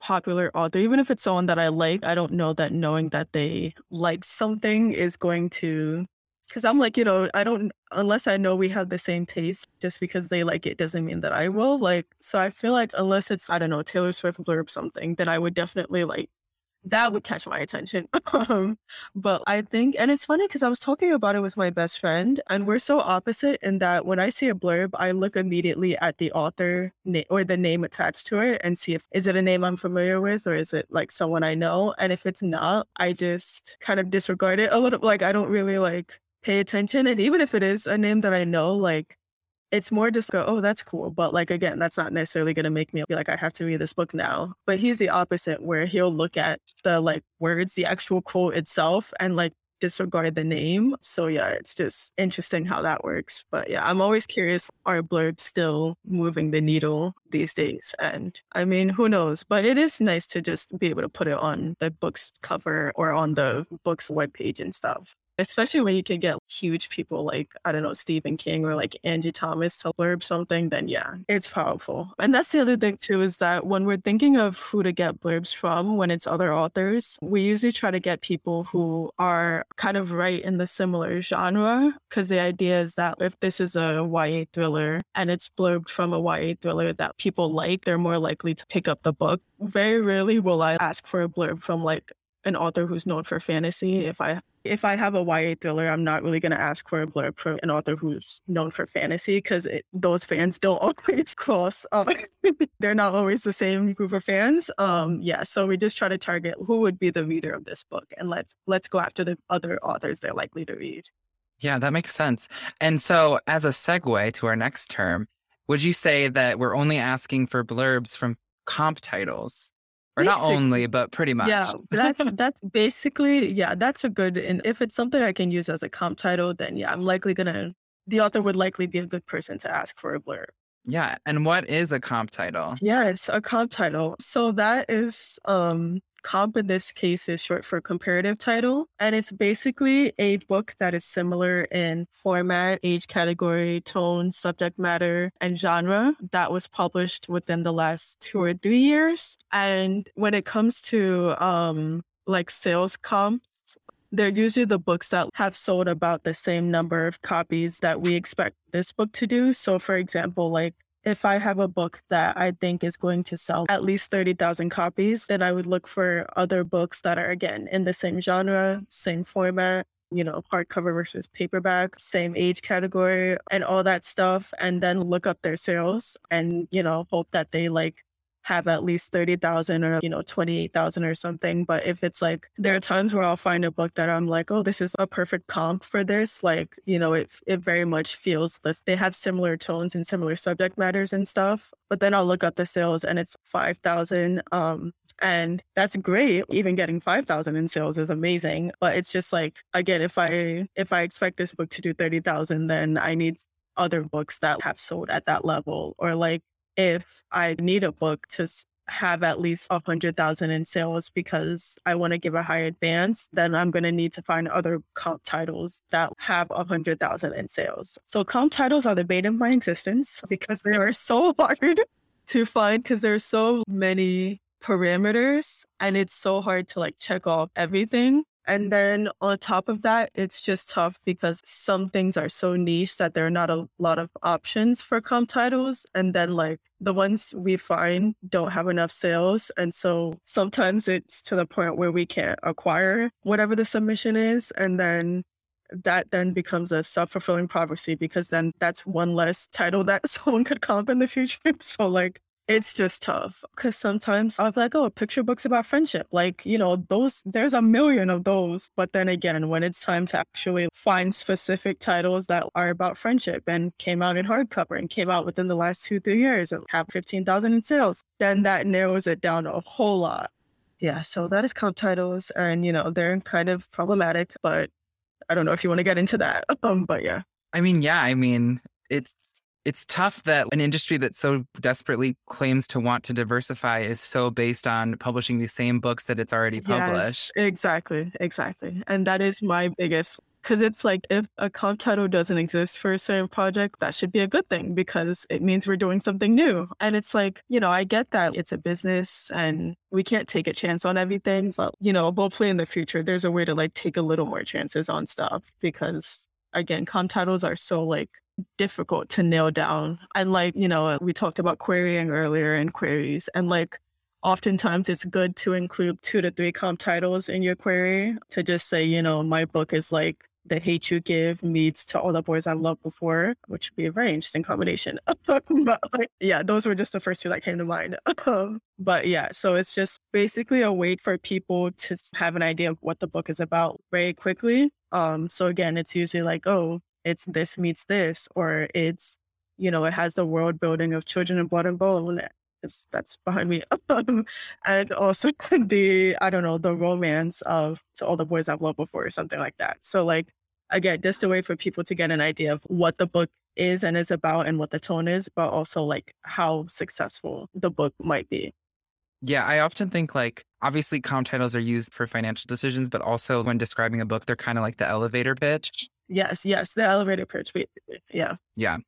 popular author, even if it's someone that I like, I don't know that knowing that they like something is going to. Because I'm like, you know, I don't, unless I know we have the same taste, just because they like it doesn't mean that I will. Like, so I feel like unless it's, I don't know, Taylor Swift blurb something, then I would definitely like that would catch my attention. um, but I think, and it's funny because I was talking about it with my best friend, and we're so opposite in that when I see a blurb, I look immediately at the author na- or the name attached to it and see if is it a name I'm familiar with or is it like someone I know. And if it's not, I just kind of disregard it a little. Like I don't really like pay attention. And even if it is a name that I know, like it's more just go, oh, that's cool. But like again, that's not necessarily gonna make me be like, I have to read this book now. But he's the opposite, where he'll look at the like words, the actual quote itself, and like disregard the name. So yeah, it's just interesting how that works. But yeah, I'm always curious, are blurbs still moving the needle these days? And I mean, who knows? But it is nice to just be able to put it on the book's cover or on the book's webpage and stuff especially when you can get huge people like, I don't know, Stephen King or like Angie Thomas to blurb something, then yeah, it's powerful. And that's the other thing too, is that when we're thinking of who to get blurbs from when it's other authors, we usually try to get people who are kind of right in the similar genre. Cause the idea is that if this is a YA thriller and it's blurbed from a YA thriller that people like, they're more likely to pick up the book. Very rarely will I ask for a blurb from like an author who's known for fantasy. If I if I have a YA thriller, I'm not really going to ask for a blurb from an author who's known for fantasy because those fans don't always cross. Um, they're not always the same group of fans. Um, yeah, so we just try to target who would be the reader of this book, and let's let's go after the other authors they're likely to read. Yeah, that makes sense. And so, as a segue to our next term, would you say that we're only asking for blurbs from comp titles? Or not only but pretty much. yeah that's that's basically yeah that's a good and if it's something i can use as a comp title then yeah i'm likely gonna the author would likely be a good person to ask for a blurb. Yeah and what is a comp title? Yeah it's a comp title. So that is um Comp in this case is short for comparative title. And it's basically a book that is similar in format, age category, tone, subject matter, and genre that was published within the last two or three years. And when it comes to um, like sales comp, they're usually the books that have sold about the same number of copies that we expect this book to do. So, for example, like if I have a book that I think is going to sell at least 30,000 copies, then I would look for other books that are, again, in the same genre, same format, you know, hardcover versus paperback, same age category, and all that stuff. And then look up their sales and, you know, hope that they like have at least 30,000 or, you know, 28,000 or something. But if it's like, there are times where I'll find a book that I'm like, oh, this is a perfect comp for this. Like, you know, it, it very much feels this. They have similar tones and similar subject matters and stuff. But then I'll look up the sales and it's 5,000. Um, and that's great even getting 5000 in sales is amazing but it's just like again if i if i expect this book to do 30000 then i need other books that have sold at that level or like if I need a book to have at least a hundred thousand in sales because I want to give a high advance, then I'm going to need to find other comp titles that have a hundred thousand in sales. So comp titles are the bane of my existence because they are so hard to find because there's so many parameters and it's so hard to like check off everything. And then on top of that, it's just tough because some things are so niche that there are not a lot of options for comp titles. And then, like, the ones we find don't have enough sales. And so sometimes it's to the point where we can't acquire whatever the submission is. And then that then becomes a self-fulfilling prophecy because then that's one less title that someone could comp in the future. So like it's just tough because sometimes be like, oh, picture books about friendship. Like, you know, those, there's a million of those. But then again, when it's time to actually find specific titles that are about friendship and came out in hardcover and came out within the last two, three years and have 15,000 in sales, then that narrows it down a whole lot. Yeah. So that is comp titles. And, you know, they're kind of problematic, but I don't know if you want to get into that. Um, but yeah. I mean, yeah, I mean, it's it's tough that an industry that so desperately claims to want to diversify is so based on publishing the same books that it's already published. Yes, exactly, exactly. And that is my biggest because it's like if a comp title doesn't exist for a certain project, that should be a good thing because it means we're doing something new. And it's like, you know, I get that it's a business and we can't take a chance on everything, but you know, hopefully in the future there's a way to like take a little more chances on stuff because again, comp titles are so like difficult to nail down. And like, you know, we talked about querying earlier and queries and like oftentimes it's good to include two to three comp titles in your query to just say, you know, my book is like the hate you give meets to all the boys I've loved before, which would be a very interesting combination. but like, yeah, those were just the first two that came to mind. Um, but yeah, so it's just basically a way for people to have an idea of what the book is about very quickly. Um, so again, it's usually like, oh, it's this meets this, or it's, you know, it has the world building of Children of Blood and Bone. Eh, it's, that's behind me. and also the, I don't know, the romance of so all the boys I've loved before or something like that. So like, again, just a way for people to get an idea of what the book is and is about and what the tone is, but also like how successful the book might be. Yeah, I often think like obviously comp titles are used for financial decisions, but also when describing a book, they're kind of like the elevator pitch. Yes, yes, the elevator pitch. Yeah. Yeah.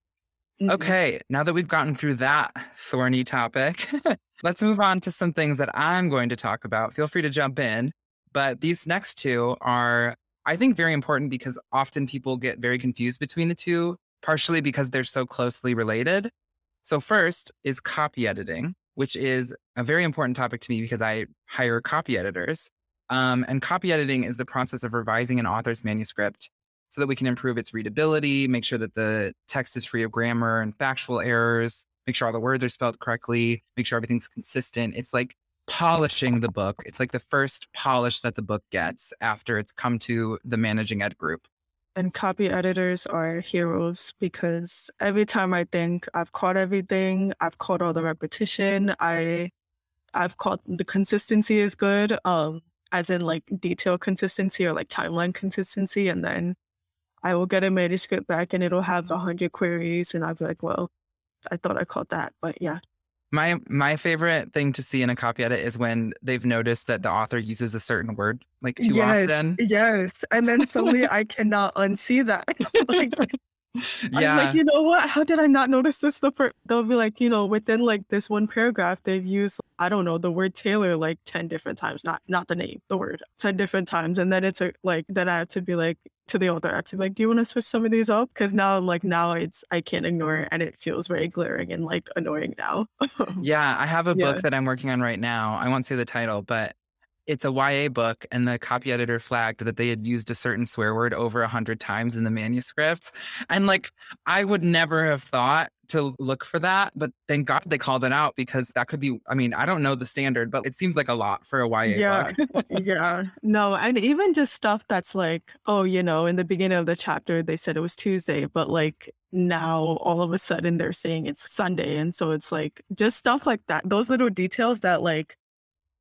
Mm-hmm. Okay, now that we've gotten through that thorny topic, let's move on to some things that I'm going to talk about. Feel free to jump in. But these next two are, I think, very important because often people get very confused between the two, partially because they're so closely related. So, first is copy editing, which is a very important topic to me because I hire copy editors. Um, and copy editing is the process of revising an author's manuscript so that we can improve its readability, make sure that the text is free of grammar and factual errors, make sure all the words are spelled correctly, make sure everything's consistent. It's like polishing the book. It's like the first polish that the book gets after it's come to the managing ed group. And copy editors are heroes because every time I think I've caught everything, I've caught all the repetition, I I've caught the consistency is good. Um, as in like detail consistency or like timeline consistency. And then I will get a manuscript back and it'll have a hundred queries, and I'll be like, well, I thought I caught that, but yeah. My my favorite thing to see in a copy edit is when they've noticed that the author uses a certain word like too yes, often. Yes. And then suddenly I cannot unsee that. like, yeah. I'm like, you know what? How did I not notice this? The first, they'll be like, you know, within like this one paragraph, they've used, I don't know, the word Taylor like 10 different times, not not the name, the word 10 different times. And then it's a, like, then I have to be like, to the author, I have to be like, do you want to switch some of these up? Because now like, now it's, I can't ignore it. And it feels very glaring and like annoying now. yeah. I have a Yeah. book that I'm working on right now. I won't say the title, but it's a YA book, and the copy editor flagged that they had used a certain swear word over a hundred times in the manuscript. And like, I would never have thought to look for that, but thank God they called it out because that could be. I mean, I don't know the standard, but it seems like a lot for a YA Yeah. book. yeah. No, and even just stuff that's like, oh, you know, in the beginning of the chapter, they said it was Tuesday, but like now all of a sudden they're saying it's Sunday. And so it's like just stuff like that. Those little details that like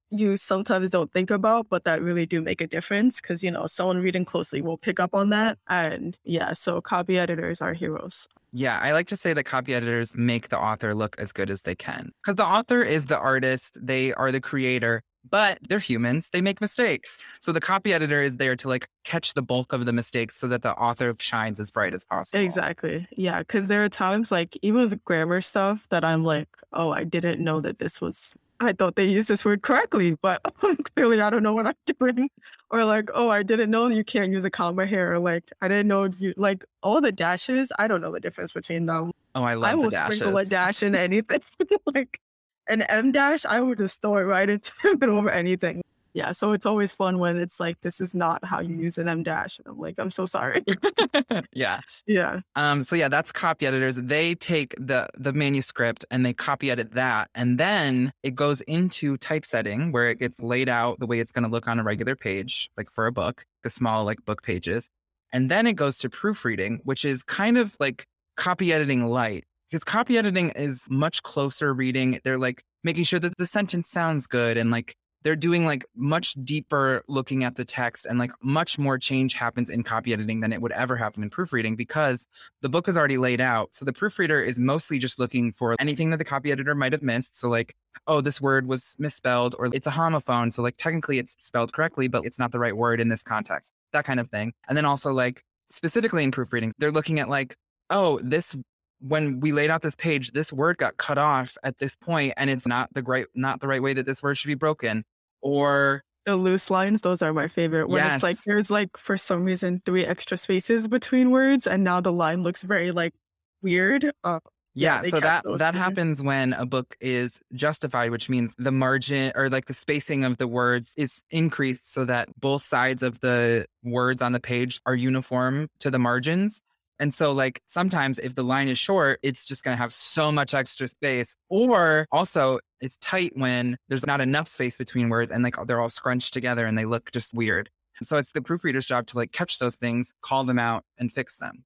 you sometimes don't think about, but that really do make a difference because, you know, someone reading closely will pick up on that. And yeah, so copy editors are heroes. Yeah, I like to say that copy editors make the author look as good as they can. Because the author is the artist, they are the creator, but they're humans, they make mistakes. So the copy editor is there to like catch the bulk of the mistakes so that the author shines as bright as possible. Exactly. Yeah. Cause there are times like even with grammar stuff that I'm like, oh, I didn't know that this was, I thought they used this word correctly, but clearly I don't know what I'm doing. Or like, oh, I didn't know you can't use a comma here. Or like, I didn't know you, like all the dashes, I don't know the difference between them. Oh, I love I will sprinkle a dash in anything. like an M dash, I would just throw it right into the middle of anything. Yeah. So it's always fun when it's like, this is not how you use an M dash. And I'm like, I'm so sorry. yeah. yeah. Um, so yeah, that's copy editors. They take the the manuscript and they copy edit that, and then it goes into typesetting where it gets laid out the way it's going to look on a regular page, like for a book, the small like book pages, and then it goes to proofreading, which is kind of like copy editing light because copy editing is much closer reading. They're like making sure that the sentence sounds good and like they're doing like much deeper looking at the text and like much more change happens in copy editing than it would ever happen in proofreading because the book is already laid out. So the proofreader is mostly just looking for anything that the copy editor might have missed. So like, oh, this word was misspelled or it's a homophone. So like technically it's spelled correctly, but it's not the right word in this context. That kind of thing. And then also like specifically in proofreading, they're looking at like, oh, this when we laid out this page, this word got cut off at this point, and it's not the right not the right way that this word should be broken. Or The loose lines, those are my favorite. When it's like there's like for some reason three extra spaces between words, and now the line looks very like weird. Uh, Yeah, yeah, so that that too. happens when a book is justified, which means the margin or like the spacing of the words is increased so that both sides of the words on the page are uniform to the margins. And so, like, sometimes if the line is short, it's just going to have so much extra space. Or also, it's tight when there's not enough space between words and like they're all scrunched together and they look just weird. So, it's the proofreader's job to like catch those things, call them out, and fix them.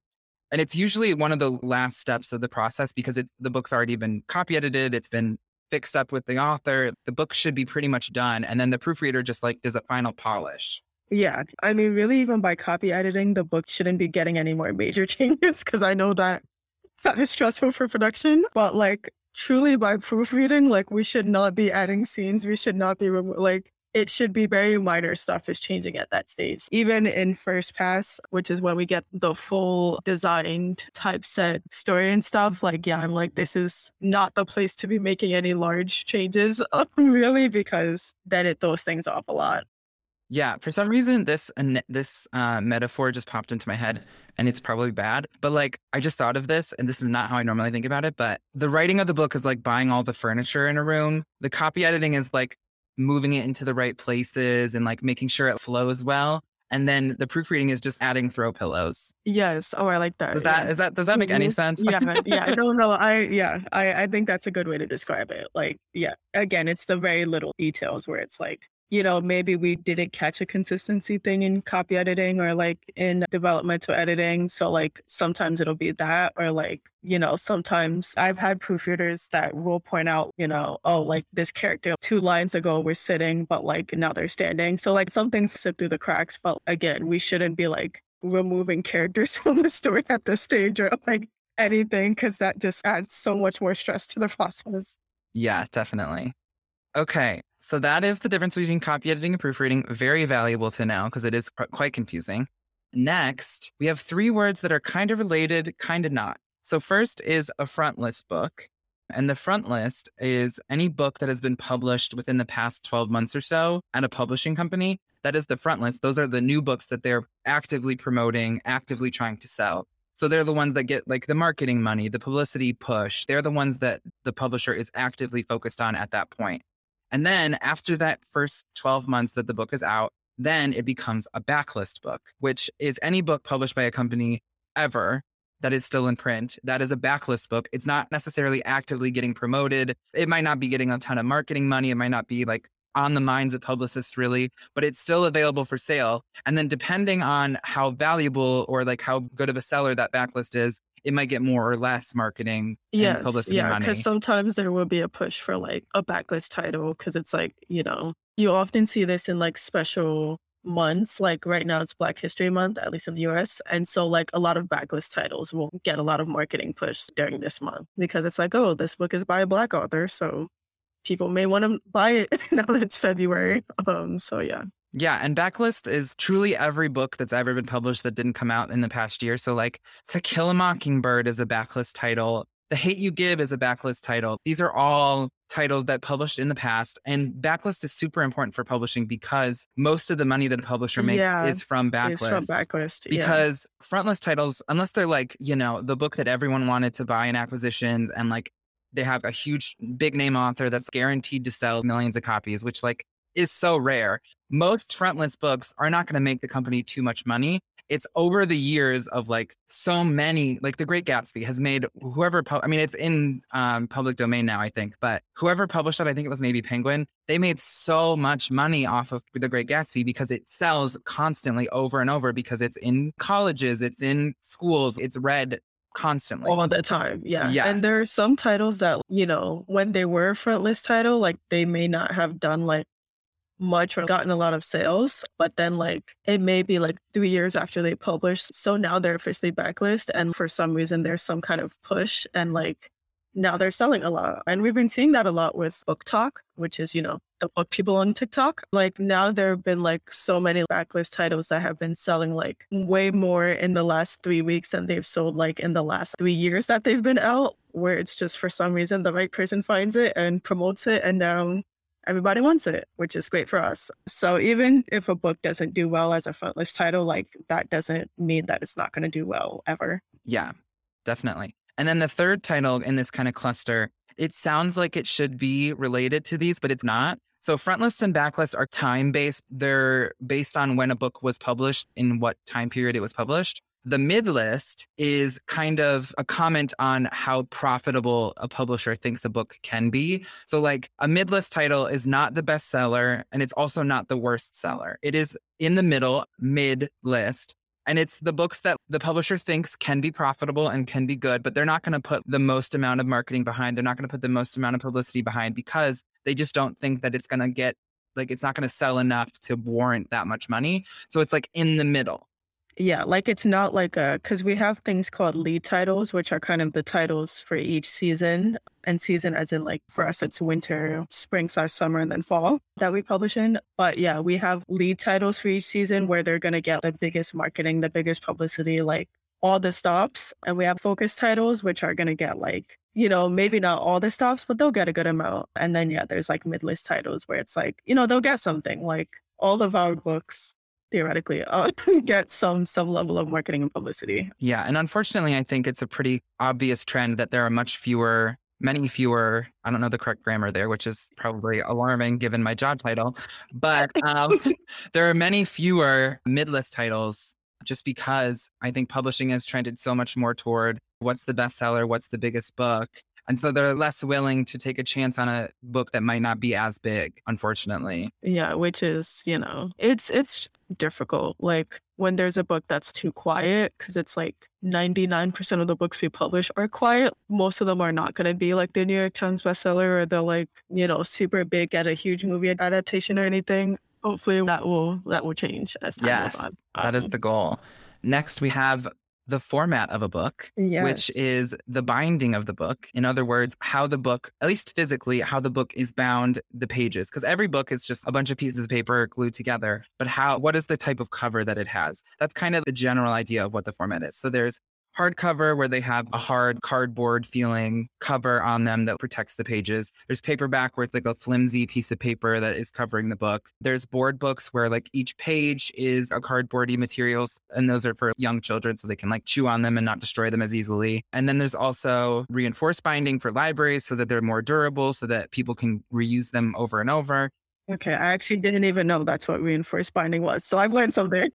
And it's usually one of the last steps of the process because it's the book's already been copy edited, it's been fixed up with the author. The book should be pretty much done. And then the proofreader just like does a final polish. Yeah, I mean, really, even by copy editing, the book shouldn't be getting any more major changes because I know that that is stressful for production. But like, truly, by proofreading, like, we should not be adding scenes. We should not be like. It should be very minor stuff is changing at that stage. Even in first pass, which is when we get the full designed typeset story and stuff, like, yeah, I'm like, this is not the place to be making any large changes, really, because then it throws things off a lot. Yeah, for some reason this this uh, metaphor just popped into my head, and it's probably bad. But like, I just thought of this, and this is not how I normally think about it. But the writing of the book is like buying all the furniture in a room. The copy editing is like moving it into the right places and like making sure it flows well. And then the proofreading is just adding throw pillows. Yes. Oh, I like that. Does that yeah. is that does that make any Mhm. sense? yeah, yeah. I don't know. I yeah. I I think that's a good way to describe it. Like, yeah. Again, it's the very little details where it's like, you know, maybe we didn't catch a consistency thing in copy editing or like in developmental editing. So like sometimes it'll be that or like, you know, sometimes I've had proofreaders that will point out, you know, oh, like this character two lines ago were sitting, but like now they're standing. So like some things slip through the cracks. But again, we shouldn't be like removing characters from the story at this stage or like anything because that just adds so much more stress to the process. Yeah, definitely. Okay. So that is the difference between copy editing and proofreading. Very valuable to know because it is quite confusing. Next, we have three words that are kind of related, kind of not. So, first is a front list book. And the front list is any book that has been published within the past 12 months or so at a publishing company. That is the front list. Those are the new books that they're actively promoting, actively trying to sell. So they're the ones that get like the marketing money, the publicity push. They're the ones that the publisher is actively focused on at that point. And then after that first 12 months that the book is out, then it becomes a backlist book, which is any book published by a company ever that is still in print. That is a backlist book. It's not necessarily actively getting promoted. It might not be getting a ton of marketing money. It might not be like on the minds of publicists really, but it's still available for sale. And then depending on how valuable or like how good of a seller that backlist is, it might get more or less marketing yes, and publicity yeah. Because sometimes there will be a push for like a backlist title because it's like, you know, you often see this in like special months. Like right now, it's Black History Month, at least in the US. And so, like, a lot of backlist titles will get a lot of marketing push during this month because it's like, oh, this book is by a Black author. So people may want to buy it now that it's February. Um, so, yeah. Yeah, and backlist is truly every book that's ever been published that didn't come out in the past year. So, like, To Kill a Mockingbird is a backlist title. The Hate You Give is a backlist title. These are all titles that published in the past. And backlist is super important for publishing because most of the money that a publisher makes yeah, is from backlist. Is from backlist. Because yeah. frontlist titles, unless they're like, you know, the book that everyone wanted to buy in acquisitions and like they have a huge big name author that's guaranteed to sell millions of copies, which like is so rare. Most frontlist books are not going to make the company too much money it's over the years of like so many like the great gatsby has made whoever pu- i mean it's in um, public domain now i think but whoever published it i think it was maybe penguin they made so much money off of the great gatsby because it sells constantly over and over because it's in colleges it's in schools it's read constantly all the time yeah yes. and there are some titles that you know when they were front list title like they may not have done like much or gotten a lot of sales, but then like it may be like three years after they published. So now they're officially backlist. And for some reason, there's some kind of push and like now they're selling a lot. And we've been seeing that a lot with BookTok, which is, you know, the book people on TikTok. Like now there have been like so many backlist titles that have been selling like way more in the last three weeks than they've sold like in the last three years that they've been out, where it's just for some reason the right person finds it and promotes it. And now everybody wants it, which is great for us. So even if a book doesn't do well as a frontlist title, like that doesn't mean that it's not going to do well ever. Yeah, definitely. And then the third title in this kind of cluster, it sounds like it should be related to these, but it's not. So frontlist and backlist are time based. They're based on when a book was published, in what time period it was published. The mid list is kind of a comment on how profitable a publisher thinks a book can be. So, like a mid list title is not the best seller and it's also not the worst seller. It is in the middle, mid list. And it's the books that the publisher thinks can be profitable and can be good, but they're not going to put the most amount of marketing behind. They're not going to put the most amount of publicity behind because they just don't think that it's going to get, like, it's not going to sell enough to warrant that much money. So it's like in the middle. Yeah, like it's not like a because we have things called lead titles, which are kind of the titles for each season. And season, as in like for us, it's winter, spring, summer, and then fall that we publish in. But yeah, we have lead titles for each season where they're going to get the biggest marketing, the biggest publicity, like all the stops. And we have focus titles, which are going to get like, you know, maybe not all the stops, but they'll get a good amount. And then, yeah, there's like mid list titles where it's like, you know, they'll get something like all of our books theoretically uh, get some some level of marketing and publicity. Yeah, and unfortunately, I think it's a pretty obvious trend that there are much fewer, many fewer. I don't know the correct grammar there, which is probably alarming given my job title, but um, there are many fewer mid-list titles. Just because I think publishing has trended so much more toward what's the bestseller, what's the biggest book, and so they're less willing to take a chance on a book that might not be as big, unfortunately. Yeah, which is, you know, it's it's difficult. Like when there's a book that's too quiet, because it's like 99% of the books we publish are quiet. Most of them are not going to be like the New York Times bestseller or they're like, you know, super big at a huge movie adaptation or anything. Hopefully that will that will change as time yes, goes on. Um, that is um, the goal. Next, we have the format of a book, Yes. which is the binding of the book. In other words, how the book, at least physically, how the book is bound, the pages. Because every book is just a bunch of pieces of paper glued together. But how, what is the type of cover that it has? That's kind of the general idea of what the format is. So there's hardcover where they have a hard cardboard feeling cover on them that protects the pages. There's paperback where it's like a flimsy piece of paper that is covering the book. There's board books where like each page is a cardboardy materials and those are for young children so they can like chew on them and not destroy them as easily. And then there's also reinforced binding for libraries so that they're more durable so that people can reuse them over and over. Okay. I actually didn't even know that's what reinforced binding was. So I've learned something.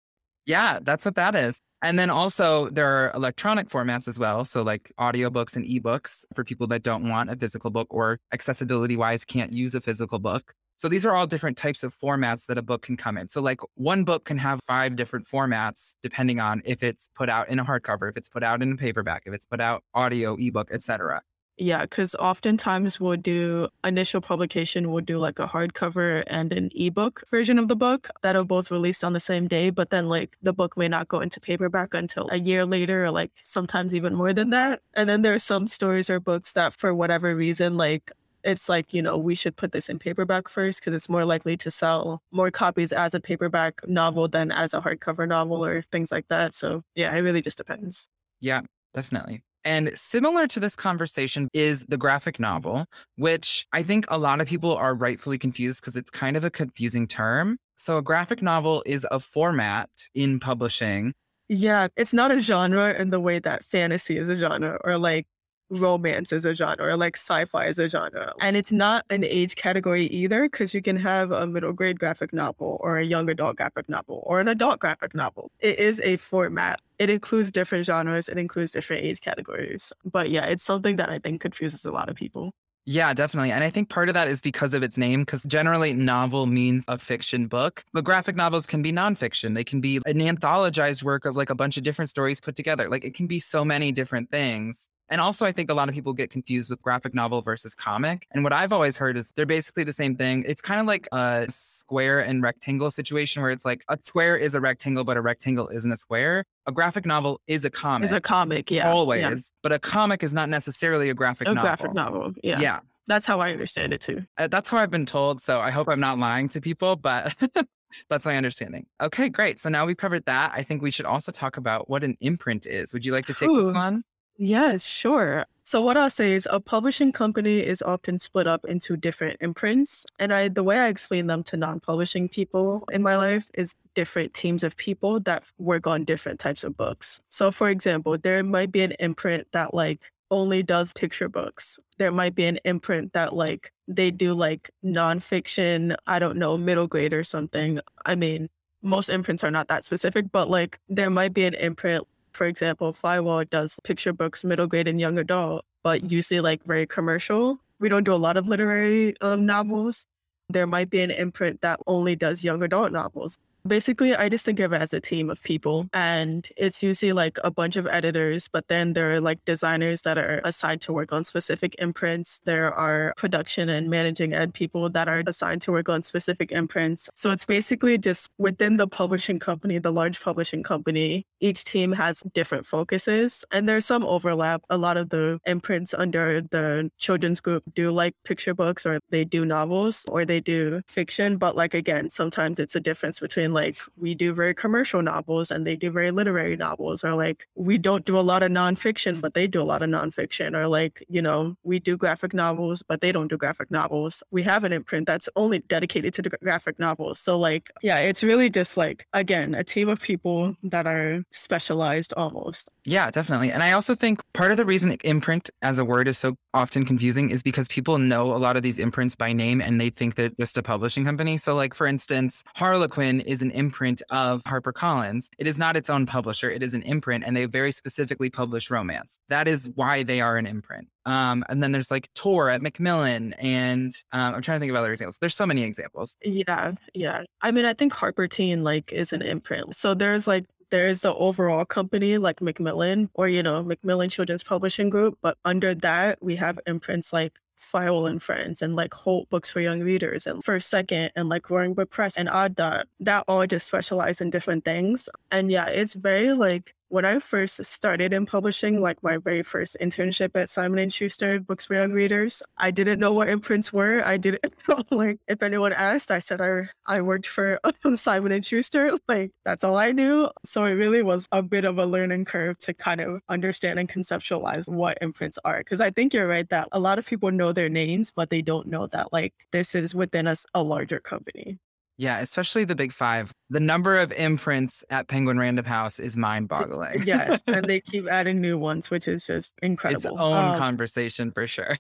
Yeah, that's what that is. And then also there are electronic formats as well. So like audiobooks and ebooks for people that don't want a physical book or accessibility wise can't use a physical book. So these are all different types of formats that a book can come in. So like one book can have five different formats depending on if it's put out in a hardcover, if it's put out in a paperback, if it's put out audio, ebook, etc. Yeah, because oftentimes we'll do initial publication, we'll do like a hardcover and an ebook version of the book that'll both released on the same day. But then, like, the book may not go into paperback until a year later, or like sometimes even more than that. And then there are some stories or books that, for whatever reason, like, it's like, you know, we should put this in paperback first because it's more likely to sell more copies as a paperback novel than as a hardcover novel or things like that. So, yeah, it really just depends. Yeah, definitely. And similar to this conversation is the graphic novel, which I think a lot of people are rightfully confused because it's kind of a confusing term. So, a graphic novel is a format in publishing. Yeah, it's not a genre in the way that fantasy is a genre or like romance is a genre like sci-fi is a genre. And it's not an age category either because you can have a middle grade graphic novel or a young adult graphic novel or an adult graphic novel. It is a format. It includes different genres, it includes different age categories. But yeah, it's something that I think confuses a lot of people. Yeah, definitely. And I think part of that is because of its name, because generally novel means a fiction book, but graphic novels can be nonfiction. They can be an anthologized work of like a bunch of different stories put together. Like it can be so many different things. And also, I think a lot of people get confused with graphic novel versus comic. And what I've always heard is they're basically the same thing. It's kind of like a square and rectangle situation where it's like a square is a rectangle, but a rectangle isn't a square. A graphic novel is a comic. It's a comic, yeah. always, yeah. but a comic is not necessarily a graphic A novel. graphic novel. Yeah. yeah. That's how I understand it too. Uh, That's how I've been told. So I hope I'm not lying to people, but that's my understanding. Okay, great. So now we've covered that. I think we should also talk about what an imprint is. Would you like to take this Ooh. one? Yes, sure. So what I'll say is a publishing company is often split up into different imprints. And I the way I explain them to non-publishing people in my life is different teams of people that work on different types of books. So for example, there might be an imprint that like only does picture books. There might be an imprint that like they do like nonfiction, I don't know, middle grade or something. I mean, most imprints are not that specific, but like there might be an imprint for example, Feiwel does picture books, middle grade and young adult, but usually like very commercial. We don't do a lot of literary um, novels. There might be an imprint that only does young adult novels. Basically, I just think of it as a team of people, and it's usually like a bunch of editors, but then there are like designers that are assigned to work on specific imprints. There are production and managing ed people that are assigned to work on specific imprints. So it's basically just within the publishing company, the large publishing company, each team has different focuses, and there's some overlap. A lot of the imprints under the children's group do like picture books, or they do novels, or they do fiction. But like again, sometimes it's a difference between like we do very commercial novels and they do very literary novels, or like we don't do a lot of nonfiction, but they do a lot of nonfiction, or like, you know, we do graphic novels, but they don't do graphic novels. We have an imprint that's only dedicated to the graphic novels. So, like, yeah, it's really just like, again, a team of people that are specialized almost. Yeah, definitely. And I also think part of the reason imprint as a word is so often confusing is because people know a lot of these imprints by name and they think they're just a publishing company. So, like, for instance, Harlequin is an imprint of HarperCollins. It is not its own publisher, it is an imprint, and they very specifically publish romance. That is why they are an imprint. Um, and then there's like Tor at Macmillan, and um, I'm trying to think of other examples. There's so many examples. Yeah, yeah. I mean, I think Harper Teen like is an imprint. So there's like there's the overall company like Macmillan or you know Macmillan Children's Publishing Group, but under that we have imprints like Feiwel and Friends and like Holt Books for Young Readers and First Second and like Roaring Brook Press and Odd Dot. That all just specialize in different things. And yeah, it's very like when I first started in publishing, like my very first internship at Simon and Schuster Books for Young Readers, I didn't know what imprints were. I didn't know, like if anyone asked, I said I I worked for Simon and Schuster. Like that's all I knew. So it really was a bit of a learning curve to kind of understand and conceptualize what imprints are. Because I think you're right that a lot of people know their names, but they don't know that like this is within us a larger company. Yeah, especially the big five. The number of imprints at Penguin Random House is mind boggling. yes. And they keep adding new ones, which is just incredible. Its own um, conversation for sure.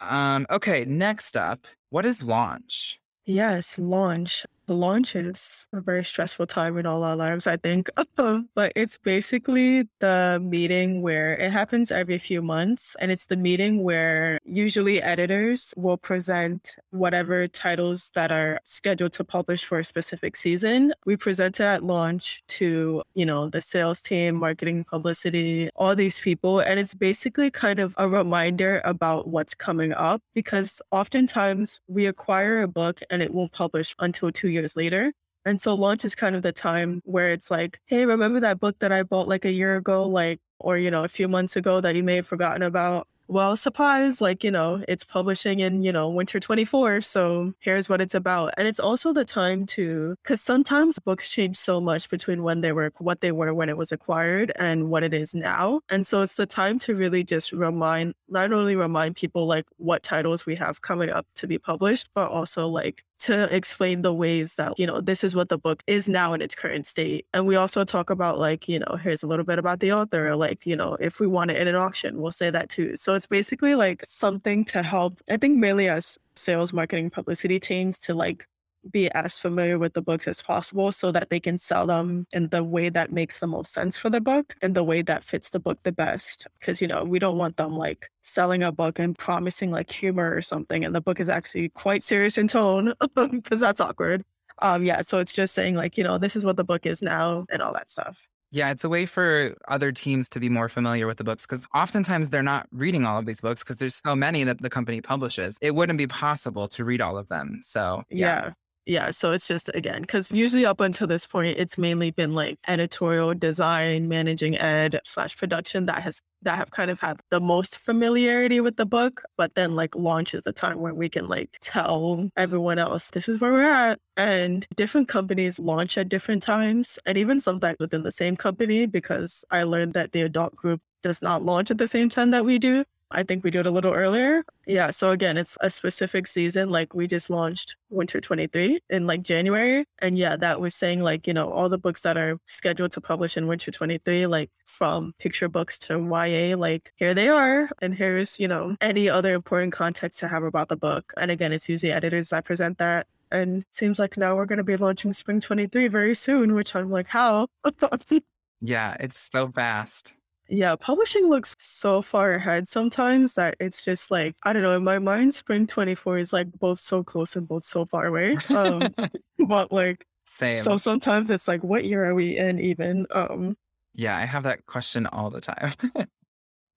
Um, okay, next up, what is launch? Yes, launch the launch is a very stressful time in all our lives, I think. but it's basically the meeting where it happens every few months. And it's the meeting where usually editors will present whatever titles that are scheduled to publish for a specific season. We present it at launch to, you know, the sales team, marketing, publicity, all these people. And it's basically kind of a reminder about what's coming up because oftentimes we acquire a book and it won't publish until two years later. And so launch is kind of the time where it's like, hey, remember that book that I bought like a year ago, like, or, you know, a few months ago that you may have forgotten about? well, surprise, like, you know, it's publishing in, you know, winter 24. So here's what it's about. And it's also the time to, because sometimes books change so much between when they were, what they were when it was acquired and what it is now. And so it's the time to really just remind, not only remind people like what titles we have coming up to be published, but also like to explain the ways that, you know, this is what the book is now in its current state. And we also talk about, like, you know, here's a little bit about the author. Like, you know, if we want it in an auction, we'll say that too. So it's basically like something to help, I think, mainly as sales, marketing, publicity teams to like be as familiar with the books as possible so that they can sell them in the way that makes the most sense for the book and the way that fits the book the best. Because, you know, we don't want them like selling a book and promising like humor or something. And the book is actually quite serious in tone because that's awkward. Um, yeah. So it's just saying like, you know, this is what the book is now and all that stuff. Yeah, it's a way for other teams to be more familiar with the books because oftentimes they're not reading all of these books because there's so many that the company publishes. It wouldn't be possible to read all of them. So, yeah. yeah yeah so it's just again because usually up until this point it's mainly been like editorial design managing ed slash production that has that have kind of had the most familiarity with the book but then like launch is the time where we can like tell everyone else this is where we're at and different companies launch at different times and even sometimes within the same company because i learned that the adult group does not launch at the same time that we do I think we do it a little earlier. Yeah. So again, it's a specific season. Like we just launched Winter 23 in like January. And yeah, that was saying like, you know, all the books that are scheduled to publish in Winter 23, like from picture books to YA, like here they are. And here's, you know, any other important context to have about the book. And again, it's usually editors that present that. And seems like now we're going to be launching Spring 23 very soon, which I'm like, how? yeah, it's so fast. Yeah, publishing looks so far ahead sometimes that it's just like, I don't know, in my mind, spring 24 is like both so close and both so far away. Um, but like, Same. So sometimes it's like, what year are we in even? Um, yeah, I have that question all the time.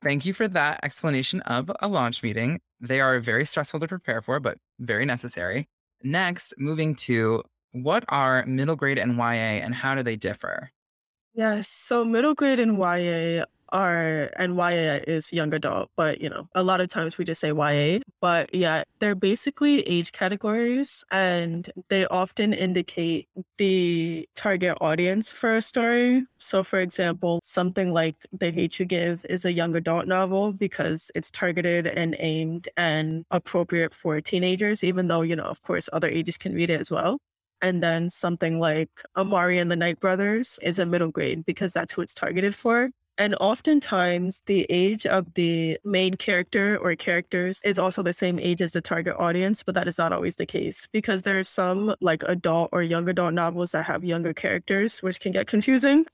Thank you for that explanation of a launch meeting. They are very stressful to prepare for, but very necessary. Next, moving to what are middle grade and YA and how do they differ? Yes. So middle grade and YA are and YA is young adult, but you know, a lot of times we just say YA. But yeah, they're basically age categories and they often indicate the target audience for a story. So for example, something like The Hate You Give is a young adult novel because it's targeted and aimed and appropriate for teenagers, even though, you know, of course other ages can read it as well. And then something like Amari and the Night Brothers is a middle grade because that's who it's targeted for. And oftentimes, the age of the main character or characters is also the same age as the target audience, but that is not always the case because there are some like adult or young adult novels that have younger characters, which can get confusing.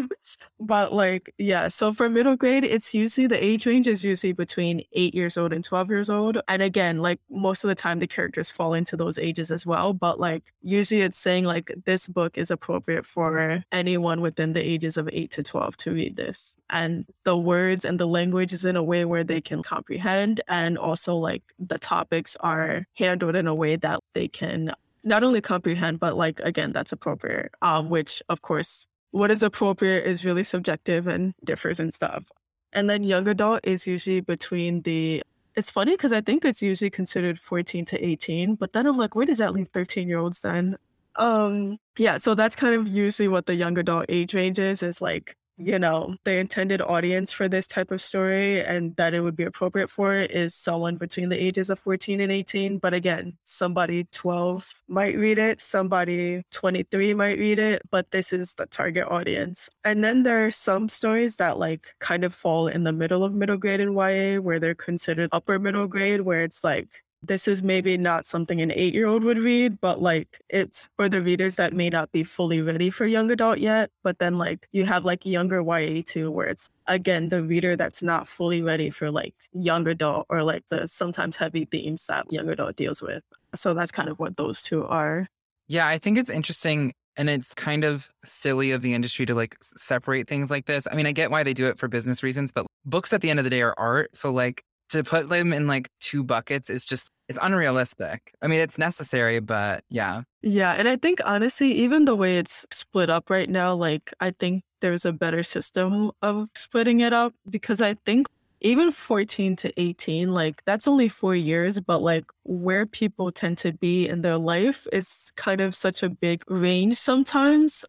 but like, yeah, so for middle grade, it's usually the age range is usually between eight years old and 12 years old. And again, like most of the time, the characters fall into those ages as well. But like, usually it's saying like this book is appropriate for anyone within the ages of eight to 12 to read this and the words and the language is in a way where they can comprehend and also like the topics are handled in a way that they can not only comprehend but like again that's appropriate um which of course what is appropriate is really subjective and differs and stuff. And then young adult is usually between the it's funny because I think it's usually considered 14 to 18, but then I'm like, where does that leave 13 year olds then? Um, yeah, so that's kind of usually what the young adult age range is, is like you know, the intended audience for this type of story and that it would be appropriate for it is someone between the ages of 14 and 18. But again, somebody 12 might read it, somebody 23 might read it, but this is the target audience. And then there are some stories that like kind of fall in the middle of middle grade in YA where they're considered upper middle grade, where it's like this is maybe not something an eight year old would read, but like it's for the readers that may not be fully ready for young adult yet. But then like you have like younger YA too, where it's again the reader that's not fully ready for like young adult or like the sometimes heavy themes that young adult deals with. So that's kind of what those two are. Yeah, I think it's interesting and it's kind of silly of the industry to like separate things like this. I mean, I get why they do it for business reasons, but books at the end of the day are art. So like to put them in like two buckets is just it's unrealistic. I mean, it's necessary, but yeah. Yeah, and I think honestly, even the way it's split up right now, like I think there's a better system of splitting it up because I think even 14 to 18, like that's only four years, but like where people tend to be in their life is kind of such a big range sometimes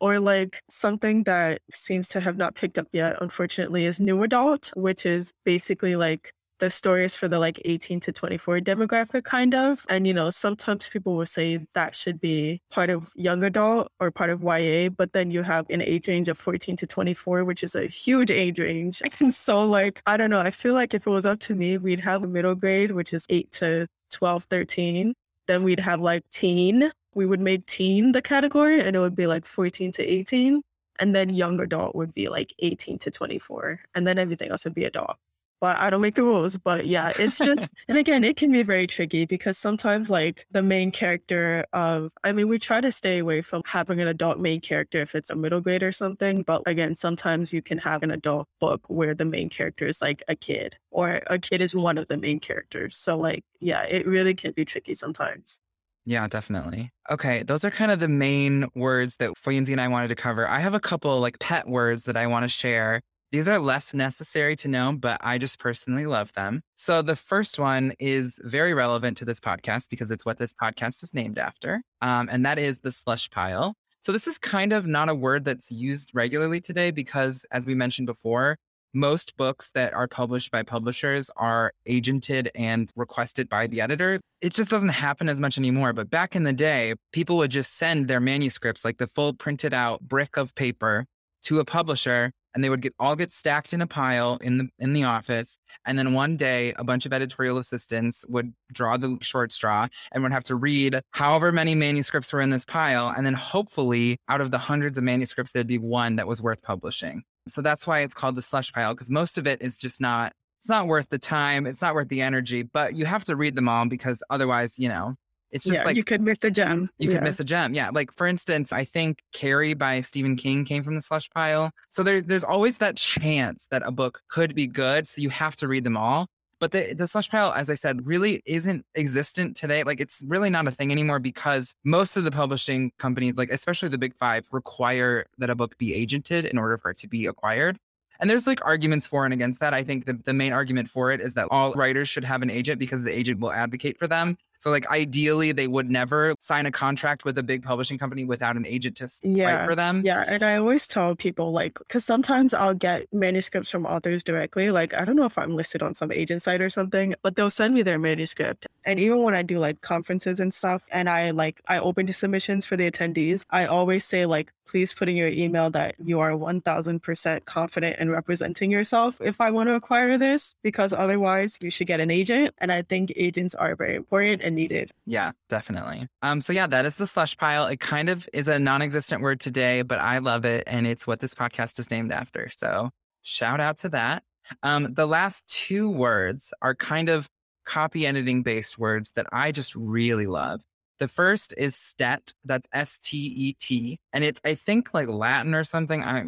or like something that seems to have not picked up yet, unfortunately, is new adult, which is basically like the stories for the like 18 to 24 demographic kind of. And you know sometimes people will say that should be part of young adult or part of YA but then you have an age range of 14 to 24 which is a huge age range. And so like I don't know I feel like if it was up to me we'd have a middle grade which is 8 to 12 13 then we'd have like teen. We would make teen the category and it would be like 14 to 18 and then young adult would be like 18 to 24 and then everything else would be adult but I don't make the rules. But yeah, it's just, and again, it can be very tricky because sometimes, like, the main character of, I mean, we try to stay away from having an adult main character if it's a middle grade or something. But again, sometimes you can have an adult book where the main character is like a kid or a kid is one of the main characters. So, like, yeah, it really can be tricky sometimes. Yeah, definitely. Okay, those are kind of the main words that Foyinsi and I wanted to cover. I have a couple like pet words that I want to share these are less necessary to know, but I just personally love them. So the first one is very relevant to this podcast because it's what this podcast is named after, um, and that is the slush pile. So this is kind of not a word that's used regularly today because, as we mentioned before, most books that are published by publishers are agented and requested by the editor. It just doesn't happen as much anymore. But back in the day, people would just send their manuscripts, like the full printed out brick of paper, to a publisher and they would get all get stacked in a pile in the in the office and then one day a bunch of editorial assistants would draw the short straw and would have to read however many manuscripts were in this pile and then hopefully out of the hundreds of manuscripts there'd be one that was worth publishing. So that's why it's called the slush pile because most of it is just not it's not worth the time it's not worth the energy but you have to read them all because otherwise you know it's just yeah, like you could miss a gem. You yeah. could miss a gem. Yeah. Like for instance, I think Carrie by Stephen King came from the slush pile. So there, there's always that chance that a book could be good. So you have to read them all. But the, the slush pile, as I said, really isn't existent today. Like it's really not a thing anymore because most of the publishing companies, like especially the big five, require that a book be agented in order for it to be acquired. And there's like arguments for and against that. I think the, the main argument for it is that all writers should have an agent because the agent will advocate for them. So like ideally they would never sign a contract with a big publishing company without an agent to yeah, write for them. Yeah. And I always tell people like because sometimes I'll get manuscripts from authors directly. Like I don't know if I'm listed on some agent site or something, but they'll send me their manuscript. And even when I do like conferences and stuff and I like I open to submissions for the attendees, I always say like please put in your email that you are 1000% confident in representing yourself if I want to acquire this because otherwise you should get an agent and I think agents are very important and needed. Yeah, definitely. Um, so yeah, that is the slush pile. It kind of is a non-existent word today, but I love it, and it's what this podcast is named after. So shout out to that. Um, the last two words are kind of copy editing based words that I just really love. The first is stet. That's S T E T, and it's I think like Latin or something. I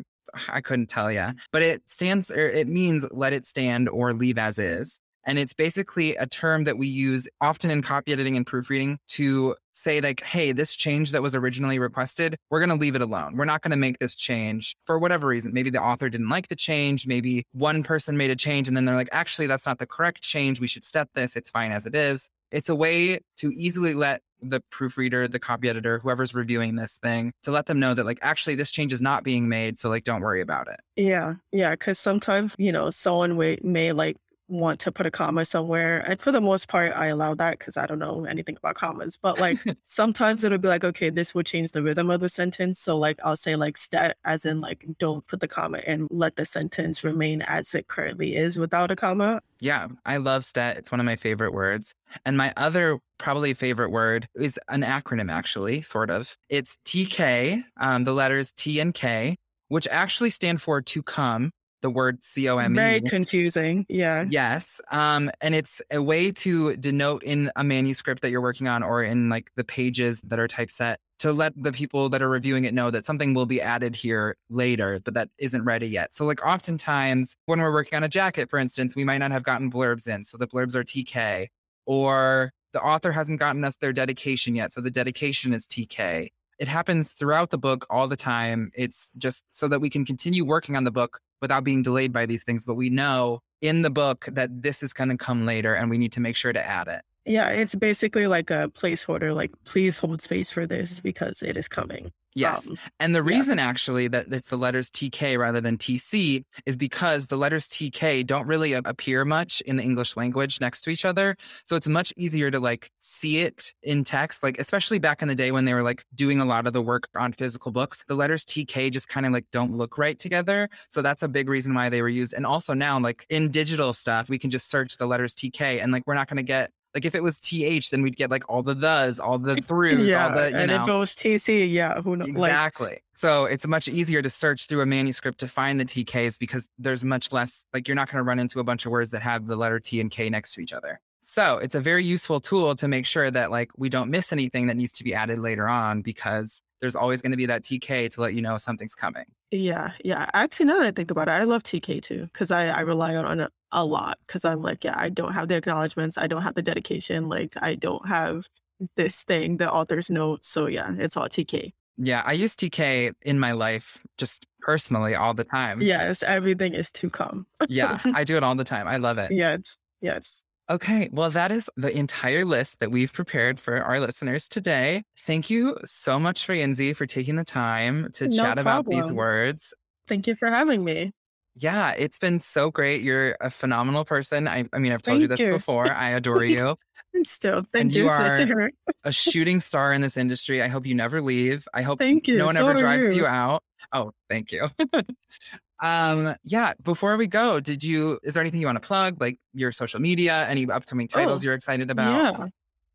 I couldn't tell you, but it stands or it means let it stand or leave as is. And it's basically a term that we use often in copy editing and proofreading to say, like, hey, this change that was originally requested, we're going to leave it alone. We're not going to make this change for whatever reason. Maybe the author didn't like the change. Maybe one person made a change and then they're like, actually, that's not the correct change. We should stet this. It's fine as it is. It's a way to easily let the proofreader, the copy editor, whoever's reviewing this thing, to let them know that, like, actually, this change is not being made. So, like, don't worry about it. Yeah. Yeah. Cause sometimes, you know, someone may, may like want to put a comma somewhere. And for the most part, I allow that because I don't know anything about commas. But like sometimes it'll be like, okay, this will change the rhythm of the sentence. So like I'll say like stet as in like don't put the comma and let the sentence remain as it currently is without a comma. Yeah, I love stet. It's one of my favorite words. And my other probably favorite word is an acronym, actually, sort of. It's TK, um, the letters T and K, which actually stand for to come the word C O M E. Very confusing. Yeah. Yes. Um, and it's a way to denote in a manuscript that you're working on or in like the pages that are typeset to let the people that are reviewing it know that something will be added here later, but that isn't ready yet. So, like, oftentimes when we're working on a jacket, for instance, we might not have gotten blurbs in. So the blurbs are TK, or the author hasn't gotten us their dedication yet. So the dedication is TK. It happens throughout the book all the time. It's just so that we can continue working on the book without being delayed by these things. But we know in the book that this is going to come later and we need to make sure to add it. Yeah, it's basically like a placeholder, like please hold space for this because it is coming. Yes. Um, and the reason yeah. actually that it's the letters TK rather than TC is because the letters TK don't really appear much in the English language next to each other. So it's much easier to like see it in text, like especially back in the day when they were like doing a lot of the work on physical books. The letters TK just kind of like don't look right together. So that's a big reason why they were used. And also now, like in digital stuff, we can just search the letters TK and like we're not going to get like if it was th, then we'd get like all the thes, all the throughs, yeah, all the you and know. if it was tc, yeah, who knows? Exactly. Like... so it's much easier to search through a manuscript to find the TKs because there's much less. Like you're not going to run into a bunch of words that have the letter T and K next to each other. So it's a very useful tool to make sure that like we don't miss anything that needs to be added later on because there's always going to be that TK to let you know something's coming. Yeah, yeah. Actually, now that I think about it, I love TK too because I, I rely on it a lot because I'm like, yeah, I don't have the acknowledgments, I don't have the dedication, like I don't have this thing, the author's note. So yeah, it's all TK. Yeah, I use TK in my life just personally all the time. Yes, everything is to come. yeah, I do it all the time. I love it. Yes, yes. Okay, well, that is the entire list that we've prepared for our listeners today. Thank you so much, Foyinsi, for taking the time to no chat problem. about these words. Thank you for having me. Yeah, it's been so great. You're a phenomenal person. I, I mean, I've told thank you this you. before. I adore you. and still, thank and you. You are a shooting star in this industry. I hope you never leave. I hope thank you. no one so ever drives you. you out. Oh, thank you. Um, yeah, before we go, did you is there anything you want to plug? Like your social media, any upcoming titles oh, you're excited about? Yeah.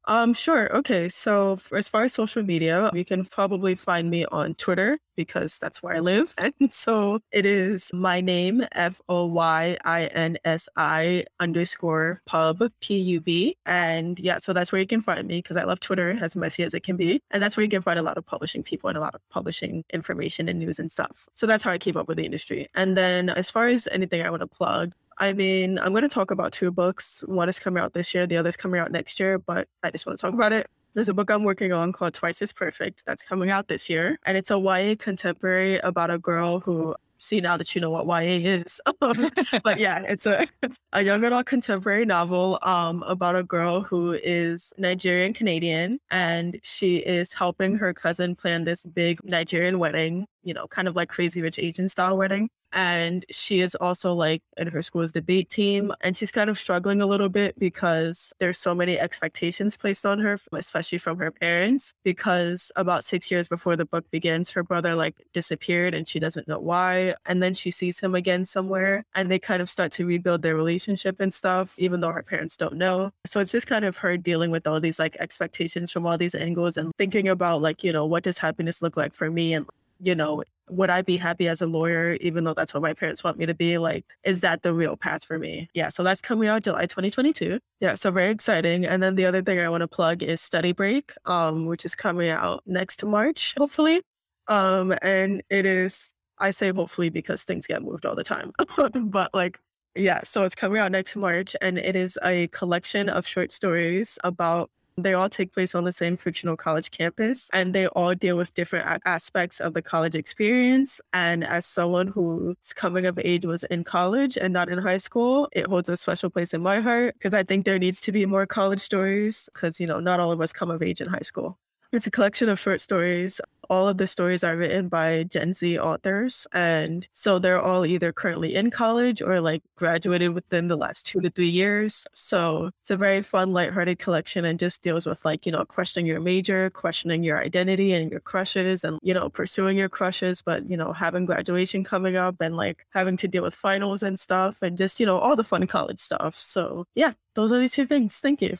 Um, sure. Okay. So as far as social media, you can probably find me on Twitter because that's where I live. And so it is my name, F O Y I N S I underscore pub, P U B. And yeah, so that's where you can find me because I love Twitter as messy as it can be. And that's where you can find a lot of publishing people and a lot of publishing information and news and stuff. So that's how I keep up with the industry. And then as far as anything I want to plug, I mean, I'm going to talk about two books. One is coming out this year, the other is coming out next year, but I just want to talk about it. There's a book I'm working on called Twice as Perfect that's coming out this year. And it's a YA contemporary about a girl who see now that you know what YA is. but yeah, it's a, a young adult contemporary novel um, about a girl who is Nigerian Canadian and she is helping her cousin plan this big Nigerian wedding, you know, kind of like Crazy Rich Asian style wedding and she is also like in her school's debate team and she's kind of struggling a little bit because there's so many expectations placed on her especially from her parents because about 6 years before the book begins her brother like disappeared and she doesn't know why and then she sees him again somewhere and they kind of start to rebuild their relationship and stuff even though her parents don't know. So it's just kind of her dealing with all these like expectations from all these angles and thinking about like you know what does happiness look like for me and you know would I be happy as a lawyer, even though that's what my parents want me to be? Like, is that the real path for me? Yeah. So that's coming out July 2022. Yeah. So very exciting. And then the other thing I want to plug is Study Break, um, which is coming out next March, hopefully. Um, and it is, I say hopefully because things get moved all the time, but like, Yeah, so it's coming out next March, and it is a collection of short stories about they all take place on the same fictional college campus and they all deal with different aspects of the college experience. And as someone whose coming of age was in college and not in high school, it holds a special place in my heart because I think there needs to be more college stories because, you know, not all of us come of age in high school. It's a collection of short stories. All of the stories are written by Gen Z authors. And so they're all either currently in college or like graduated within the last two to three years. So it's a very fun, lighthearted collection and just deals with like, you know, questioning your major, questioning your identity and your crushes and, you know, pursuing your crushes, but, you know, having graduation coming up and like having to deal with finals and stuff and just, you know, all the fun college stuff. So yeah, those are the two things. Thank you.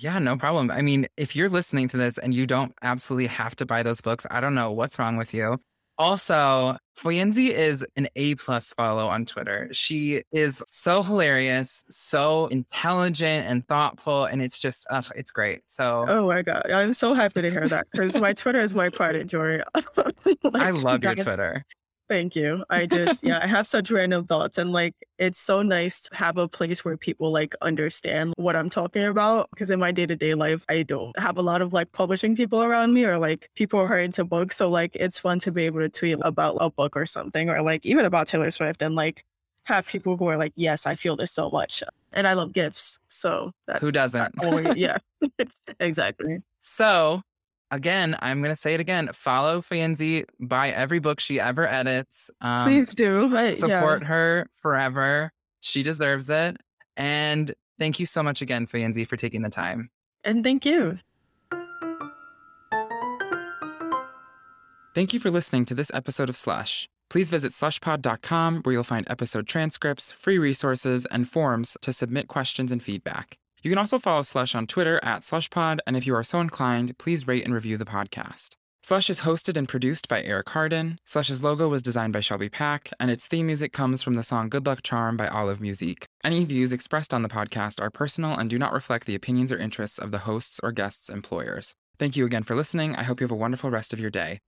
Yeah, no problem. I mean, if you're listening to this and you don't absolutely have to buy those books, I don't know what's wrong with you. Also, Foyinsi is an A plus follow on Twitter. She is so hilarious, so intelligent and thoughtful, and it's just, ugh, it's great. So, oh my god, I'm so happy to hear that because my Twitter is my pride and joy. like, I love your Twitter. Thank you. I just, yeah, I have such random thoughts. And like, it's so nice to have a place where people like understand what I'm talking about. Because in my day to day life, I don't have a lot of like publishing people around me or like people who are into books. So like, it's fun to be able to tweet about a book or something or like even about Taylor Swift and like have people who are like, yes, I feel this so much. And I love gifts. So that's who doesn't? Always, yeah, exactly. So again, I'm going to say it again. Follow Foyinsi, buy every book she ever edits. Um, Please do. Right, support yeah. her forever. She deserves it. And thank you so much again, Foyinsi, for taking the time. And thank you. Thank you for listening to this episode of Slush. Please visit slushpod.com where you'll find episode transcripts, free resources, and forms to submit questions and feedback. You can also follow Slush on Twitter at SlushPod, and if you are so inclined, please rate and review the podcast. Slush is hosted and produced by Arik Hardin. Slush's logo was designed by Shelby Pack, and its theme music comes from the song Good Luck Charm by Olive Musique. Any views expressed on the podcast are personal and do not reflect the opinions or interests of the hosts or guests' employers. Thank you again for listening. I hope you have a wonderful rest of your day.